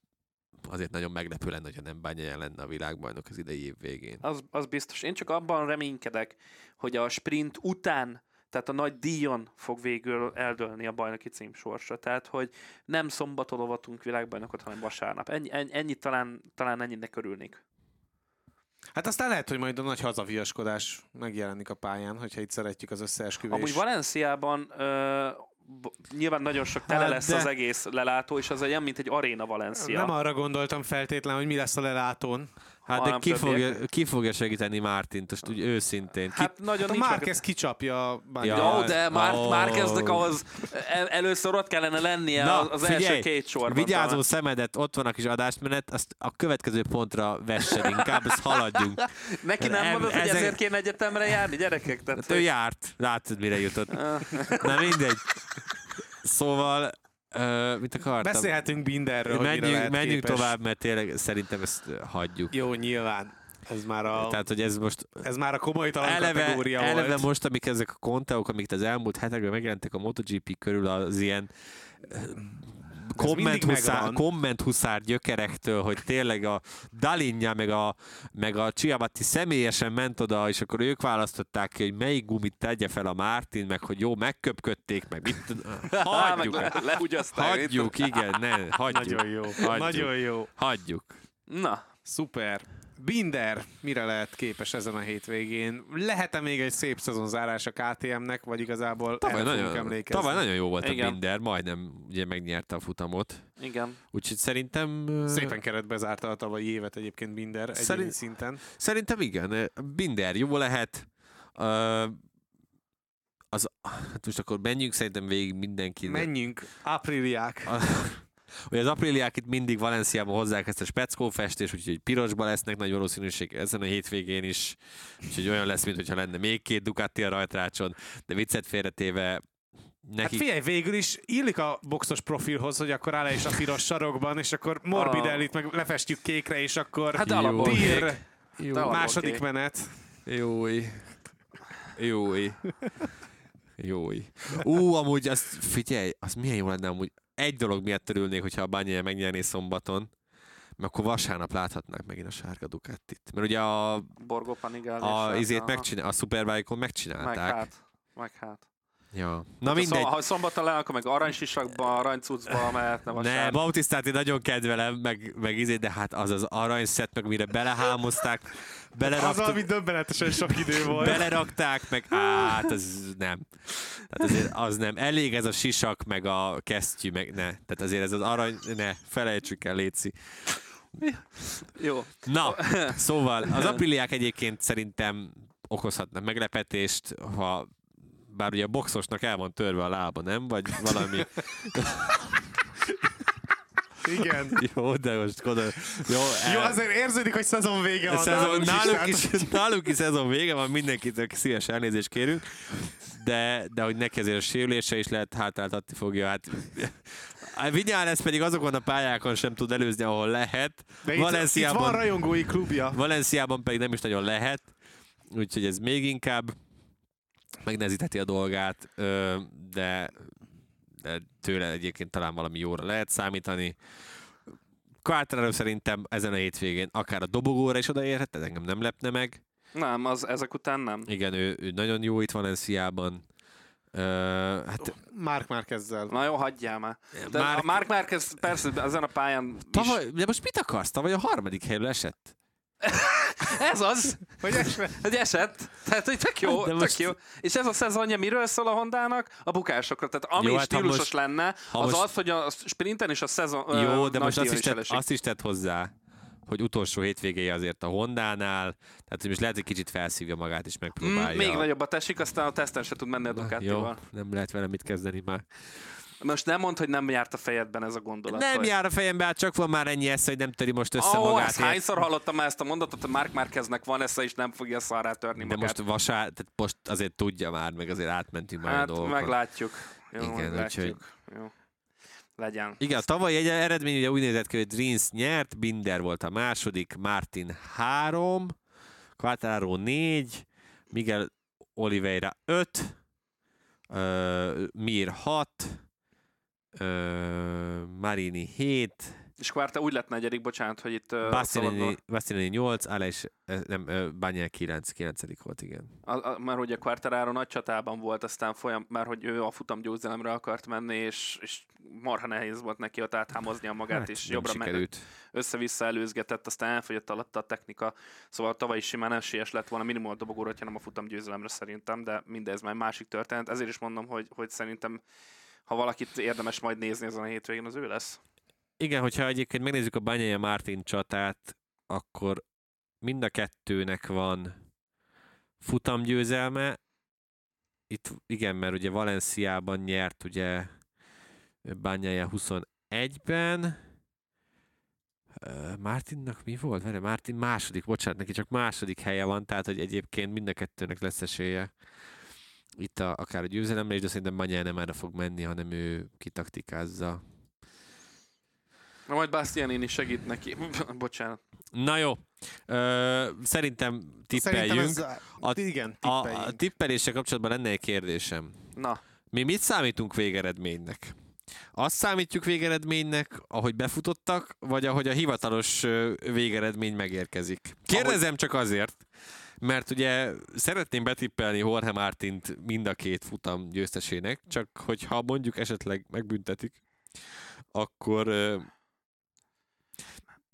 azért nagyon meglepő lenne, hogyha nem bánja lenne a világbajnok az idei év végén. Az, az biztos. Én csak abban reménykedek, hogy a sprint után, tehát a nagy díjon fog végül eldőlni a bajnoki cím sorsa. Tehát, hogy nem szombaton lovatunk világbajnokot, hanem vasárnap. Ennyi, ennyi, ennyi talán, talán ennyinek örülnék. Hát aztán lehet, hogy majd a nagy hazaviaskodás megjelenik a pályán, hogyha itt szeretjük az összeesküvés. Amúgy Valenciában ö, nyilván nagyon sok tele Hát lesz de- az egész lelátó, és az olyan, mint egy aréna Valencia. Nem arra gondoltam feltétlen, hogy mi lesz a lelátón. Hát de ki fogja, ki fogja segíteni Mártint, most úgy őszintén. Ki, Hát nagyon Hát a Márquez kicsapja Ja. Jó, de már, Ó. már kezdek ahhoz, el, először ott kellene lennie Na, az, az első figyelj, két sorban. Vigyázó talán. szemedet, ott van a kis adásmenet, azt a következő pontra vessed inkább, ezt haladjunk. Neki nem Em- mondod, hogy ezek- ezért kéne egyetemre járni, gyerekek? Tehát, Hát ő járt, látod mire jutott. Na mindegy. Szóval, uh, mit akartam? Beszélhetünk mire menjünk menjünk képes. tovább, mert tényleg szerintem ezt hagyjuk. Jó, nyilván. Ez már a, Tehát, hogy ez most ez már a komolytalan eleve, kategória eleve volt. most, amik ezek a konteók, amik az elmúlt hetekben megjelentek a MotoGP körül, az ilyen komment huszár, komment huszár gyökerektől, hogy tényleg a Dalinja meg a, meg a Ciabatti személyesen ment oda, és akkor ők választották ki, hogy melyik gumit tegye fel a Martin, meg hogy jó, megköpködték, meg mit. Hagyjuk, hagyjuk, igen, ne, hagyjuk. Nagyon jó. Hagyjuk. Nagyon jó. Hagyjuk. Na, Szuper. Binder mire lehet képes ezen a hétvégén? Lehet-e még egy szép szezonzárás a KTM-nek, vagy igazából Tavaly el fogunk nagyon, emlékezni? tavaly nagyon jó volt Igen. a Binder, majdnem ugye megnyerte a futamot. igen. Úgyhogy szerintem... Szépen keretbe zárta a tavalyi évet egyébként Binder egyéni Szerint- szinten. Szerintem igen. Binder jó lehet. Ö, az, hát most akkor menjünk szerintem végig mindenki. Menjünk, ápriliák. A, hogy az apríliák itt mindig Valenciában hozzák ezt a speckófestést, úgyhogy pirosba lesznek nagy valószínűség ezen a hétvégén is. Úgyhogy olyan lesz, mintha lenne még két Ducati a rajtrácson, de viccet félretéve Hát neki... figyelj, végül is illik a boxos profilhoz, hogy akkor áll is a piros sarokban, és akkor Morbidellit meg lefestjük kékre, és akkor Hát Tír, második kék. menet. Jói. Jói. Jói. Ú, amúgy azt figyelj, az milyen jó lenne amúgy. Egy dolog miatt örülnék, hogyha a Bányája megnyerné szombaton, mert akkor vasárnap láthatnák megint a sárga Ducatit. Mert ugye a, Borgó Panigál. a izét megcsinál, a Superbike-on Meg megcsinálták. hát. Meg hát. Ja. Na Ha mindegy. Ha szombaton le, akkor meg aranysisakba, aranycucba mehetne Ne, vasárnap. Bautisztát én nagyon kedvelem, meg, meg izé, de hát az az aranyszett, meg mire belehámozták, Az, beleraktuk, ami döbbenetesen sok idő volt. belerakták, meg hát az nem. Tehát azért az nem. Elég ez a sisak, meg a kesztyű, meg ne. Tehát azért ez az arany, ne, felejtsük el, Léci. Jó. Na, szóval az apriliák egyébként szerintem okozhatnak meglepetést, ha bár ugye a boxosnak el van törve a lába, nem? Vagy valami... Igen. Jó, de most gondolom. Jó, Jó, el- azért érződik, hogy szezon vége van. szezon, is, náluk, tehát- is, náluk is szezon vége van, mindenkitől szíves elnézést kérünk, de, de hogy neki azért a sérülése is lehet hátráltatni fogja. Hát, a Vinyales pedig azokon a pályákon sem tud előzni, ahol lehet. De itt, itt van Valenciában, rajongói klubja. Valenciában pedig nem is nagyon lehet, úgyhogy ez még inkább megnehezítheti a dolgát, de, de tőle egyébként talán valami jóra lehet számítani. Quartararo szerintem ezen a hétvégén akár a dobogóra is odaérhet, ez engem nem lepne meg. Nem, az ezek után nem. Igen, ő, ő nagyon jó itt Valenciában. Ö, hát Mark Márkezzel. Na jó, hagyjál már. De Mark- a Mark Márquez persze ezen a pályán is. tavaly, de most mit akarsz? Tavaly a harmadik helyről esett. Ez az, Hogy esve? hogy esett. Tehát, hogy tök jó, De tök most- jó. És ez a szezonja miről szól a Hondának? A bukásokra. Tehát ami Jó, jó, hát stílusos most- lenne, az most- az, hogy a sprinten és a szezon Jó, de most azt is, tett, azt is tett hozzá, hogy utolsó hétvégéje azért a Hondánál, tehát most lehet, hogy kicsit felszívja magát és Mm, megpróbálja. még nagyobbat esik, aztán a teszten se tud menni a Jó, Ducatival. nem lehet vele mit kezdeni már. Most nem mond, hogy nem járt a fejedben ez a gondolat. Nem hogy... jár a fejembe, hát csak van már ennyi esze, hogy nem töri most össze oh, magát. Ezt hányszor hallottam már ezt a mondatot, hogy Mark Márkeznek van esze, és nem fogja szarrá törni De magát. most vasár, tehát most azért tudja már, meg azért átmentünk már hát, a dolgokat. meglátjuk. Jó, Igen, meglátjuk. Legyen. Igen, a tavalyi egy eredmény ugye úgy nézett ki, hogy Dreams nyert, Binder volt a második, Martin 3, Quattaro 4, Miguel Oliveira 5, uh, Mir 6, Ö, Marini 7. És Quarta hát úgy lett negyedik, bocsánat, hogy itt... Bassinini 8, Ála és nem, Bányel 9, 9 volt, igen. A, a, mert ugye Quartararo nagy csatában volt, aztán folyam, mert hogy ő a futam győzelemre akart menni, és, és marha nehéz volt neki ott áthámoznia magát, hát, és jobbra sikerült. Meg, össze-vissza előzgetett, aztán elfogyott alatta a technika, szóval tavaly is simán esélyes lett volna minimum a dobogóra, ha nem a futam győzelemre szerintem, de mindez már másik történet, ezért is mondom, hogy, hogy szerintem ha valakit érdemes majd nézni ezen a hétvégén, az ő lesz. Igen, hogyha egyébként megnézzük a Banyaja Martin csatát, akkor mind a kettőnek van futamgyőzelme. Itt igen, mert ugye Valenciában nyert ugye Banyaja 21-ben. Ö, Martinnak mi volt? Várj, Martin második, bocsánat, neki csak második helye van, tehát hogy egyébként mind a kettőnek lesz esélye itt a, akár a győzelemre is, de szerintem Banyaja nem erre fog menni, hanem ő kitaktikázza. Na majd Bastianini segít neki. Bocsánat. Na jó, Ö, szerintem tippeljünk. Szerintem ez, A- igen, A, tippeljünk. a tippeléssel kapcsolatban lenne egy kérdésem. Na, Mi mit számítunk végeredménynek? Azt számítjuk végeredménynek, ahogy befutottak, vagy ahogy a hivatalos végeredmény megérkezik? Kérdezem csak azért, mert ugye szeretném betippelni Jorge Martint mind a két futam győztesének, csak hogyha mondjuk esetleg megbüntetik, akkor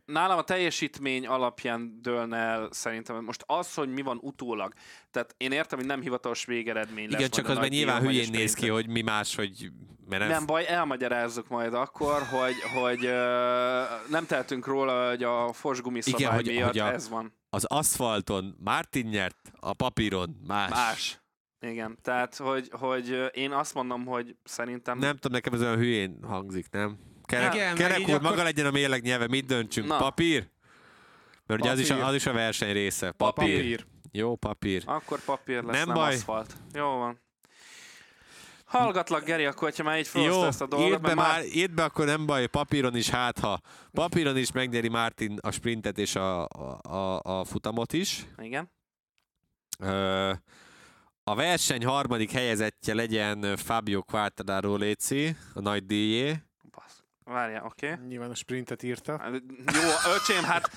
nálam a teljesítmény alapján dőlne el szerintem. Most az, hogy mi van utólag. Tehát én értem, hogy nem hivatalos végeredmény lesz. igen, csak az már nyilván hülyén néz ki, hogy mi más, hogy mert nem, Nem baj, elmagyarázzuk majd akkor, hogy, hogy ö, nem tehetünk róla, hogy a fosgumi Igen, szabály hogy- miatt hogy a- ez van. Az aszfalton Martin nyert, a papíron más. Más. Igen, tehát, hogy, hogy én azt mondom, hogy szerintem... Nem tudom, nekem ez olyan hülyén hangzik, nem? Kerek, Igen, kerek úr, akkor- maga legyen a mérleg nyelve, mit döntsünk? Na. Papír? Mert ugye az is, a, az is a verseny része. Papír. Papír. Jó, papír. Akkor papír lesz, Nem nem, baj. aszfalt. Jó van. Hallgatlak, Geri, akkor, hogyha már így Jó, felhozta ezt a dolgot, írd be, már, írd be, akkor nem baj, papíron is, hát ha. Papíron is megnyeri Martin a sprintet és a, a, a, a futamot is. Igen. Ö, a verseny harmadik helyezettje legyen Fabio Quartararo Léci, a nagy díjé. Várjál, oké. Okay. Nyilván a sprintet írta. Jó, öcsém, hát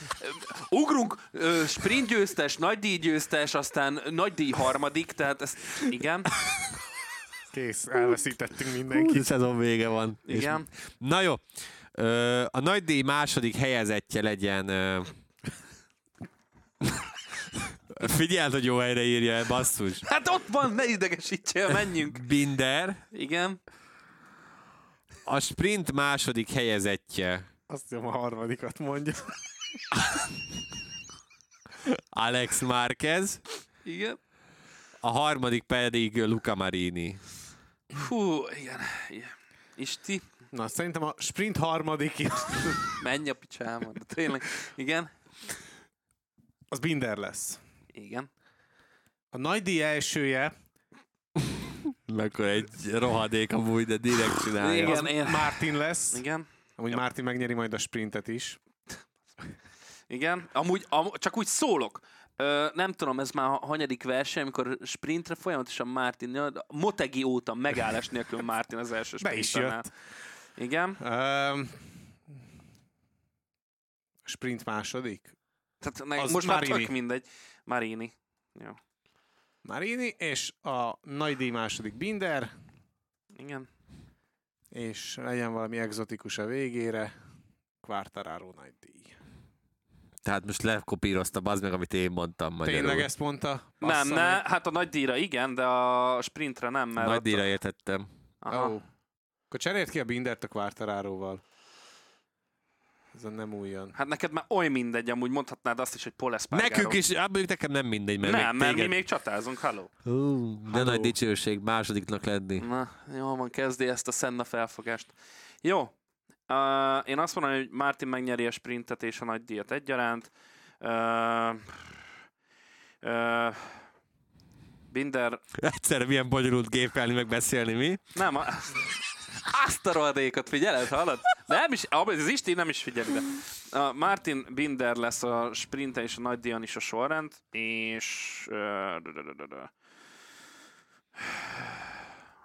ugrunk, sprint győztes, nagy díj győztes, aztán nagy díj harmadik, tehát ezt, igen, Kész, elveszítettünk Hú, mindenkit. szezon vége van. És igen. Na jó, a nagy díj második helyezettje legyen... Figyeld, hogy jó helyre írja, basszus. Hát ott van, ne idegesítsél, menjünk. Binder, Igen. a sprint második helyezettje Azt hiszem a harmadikat mondja. Alex Márquez, Igen. A harmadik pedig Luca Marini. Hú, igen. igen. Isti, Na, szerintem a sprint harmadik menj a picsába. De tényleg. Igen. az Binder lesz. Igen. A nagy díj elsője Akkor egy rohadék amúgy, de direkt csinálja. Igen, én- Martin lesz. Igen. Amúgy Martin megnyeri majd a sprintet is. Igen. Amúgy, am, csak úgy szólok. Ö, nem tudom, ez már hanyadik verseny, amikor sprintre folyamatosan Martin, Motegi óta megállás nélkül Martin az első Be is jött. Igen. Um, sprint második. Tehát ne, Az most már Marini. tök mindegy. Marini. Jó. Marini, és a nagy díj második Binder, Igen. és legyen valami egzotikus a végére. Quartararo nagy. Tehát most lekopírozta az meg, amit én mondtam magyarul. Tényleg ezt mondta? Nem, Bassza ne, meg. hát a nagy díjra igen, de a sprintre nem, mert Nagy díjra értettem. Aha. Ó. Akkor cserélt ki a Bindert a Quartararoval. Ez a nem újon. Hát neked már oly mindegy, amúgy mondhatnád azt is, hogy Paul Espargaro. Nekünk is, hát mondjuk nekem nem mindegy, mert Nem, még mert mi téged... még csatázunk, halló. Hú, de Halló. nagy dicsőség másodiknak lenni. Na, jó van, kezdi ezt a Senna felfogást. Jó. Uh, én azt mondom, hogy Martin megnyeri a sprintet és a nagy díjat egyaránt. Uh, uh, Binder... Egyszerre milyen bonyolult gépelni, meg beszélni, mi? Nem, a, azt a rohadékot figyeled, hallod? Nem is, ez Isti nem is figyel ide. A Martin Binder lesz a sprinten és a nagy díjon is a sorrend, és... Uh.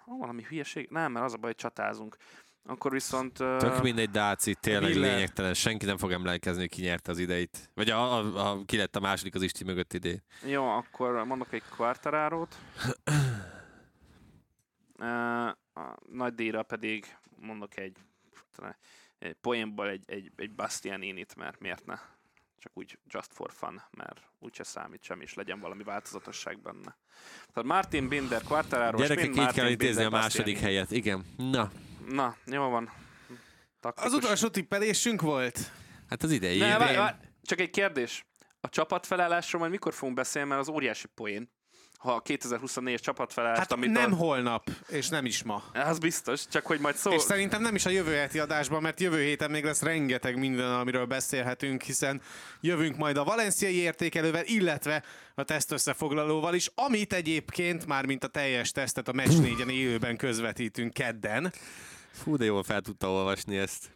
Ó, valami hülyeség? Nem, mert az a baj, hogy csatázunk. Akkor viszont... Uh, Tök mindegy Dáci, tényleg Miller. lényegtelen. Senki nem fog emlékezni, hogy ki nyerte az ideit. Vagy a, a, a, ki lett a második az Isti mögött idén. Jó, akkor mondok egy Quartararo-t. Uh, a nagy díjra pedig mondok egy, egy poénból egy, egy, egy Bastianinit, mert miért ne? Csak úgy just for fun, mert úgyse számít sem, és legyen valami változatosság benne. Tehát Martin Binder, Quartararo, Gyerekek, így Martin kell intézni a második helyet. Igen. Na, Na, jó van. Taktikus. Az utolsó tippelésünk volt? hát az idei. Ne, év. várj, várj, csak egy kérdés. A csapatfelállásról majd mikor fogunk beszélni, mert az óriási poén. Ha a 2024-es csapatfelállást, Hát amit nem a... holnap, és nem is ma. Az biztos, csak hogy majd szó... És szerintem nem is a jövő heti adásban, mert jövő héten még lesz rengeteg minden, amiről beszélhetünk, hiszen jövünk majd a valenciai értékelővel, illetve a teszt összefoglalóval is, amit egyébként már mint a teljes tesztet a meccs négyen élőben közvetítünk kedden. Fú, de jól fel tudta olvasni ezt.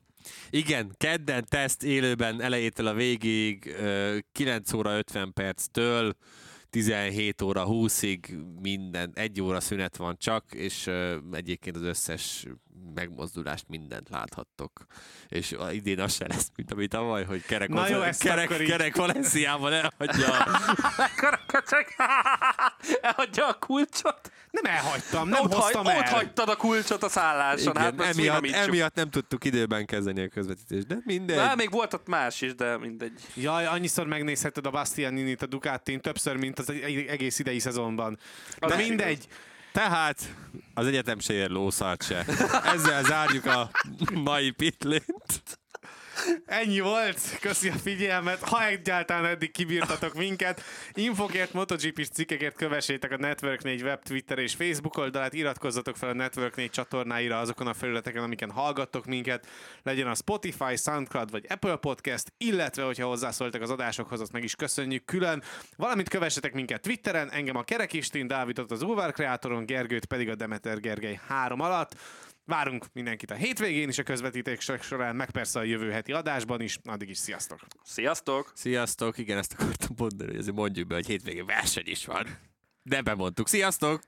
Igen, kedden teszt élőben elejétől a végig, ö, 9 óra 50 perctől 17 óra 20-ig minden, egy óra szünet van csak, és egyébként az összes megmozdulást mindent láthattok. És a- idén az se lesz, mint ami tavaly, hogy kerek, Na jó, ezt kerek, akkor így- kerek Valenciában elhagyja. Csak elhagyja a kulcsot. Nem elhagytam, nem ott, hoztam hagy, el. ott hagytad a kulcsot a szálláson. Igen, hát emiatt, emiatt nem tudtuk időben kezdeni a közvetítést, de mindegy. De még volt ott más is, de mindegy. Jaj, annyiszor megnézheted a Bastianinit a Ducatin, többször, mint az egész idei szezonban. Az De is mindegy. Tehát az egyetem se ér lószart se. Ezzel zárjuk a mai pitlint. Ennyi volt, köszi a figyelmet, ha egyáltalán eddig kibírtatok minket. Infokért, MotoGP-s cikkekért kövessétek a Network 4 web, Twitter és Facebook oldalát, iratkozzatok fel a Network 4 csatornáira azokon a felületeken, amiken hallgattok minket, legyen a Spotify, Soundcloud vagy Apple Podcast, illetve hogyha hozzászóltak az adásokhoz, azt meg is köszönjük külön. Valamint kövessetek minket Twitteren, engem a Kerek Istin, Dávidot az Ulvar Kreatoron, Gergőt pedig a Demeter Gergely 3 alatt. Várunk mindenkit a hétvégén is a közvetítések során, meg persze a jövő heti adásban is. Addig is sziasztok! Sziasztok! Sziasztok, igen, ezt akartam mondani, hogy azért mondjuk be, hogy hétvégén verseny is van. De bemondtuk. Sziasztok!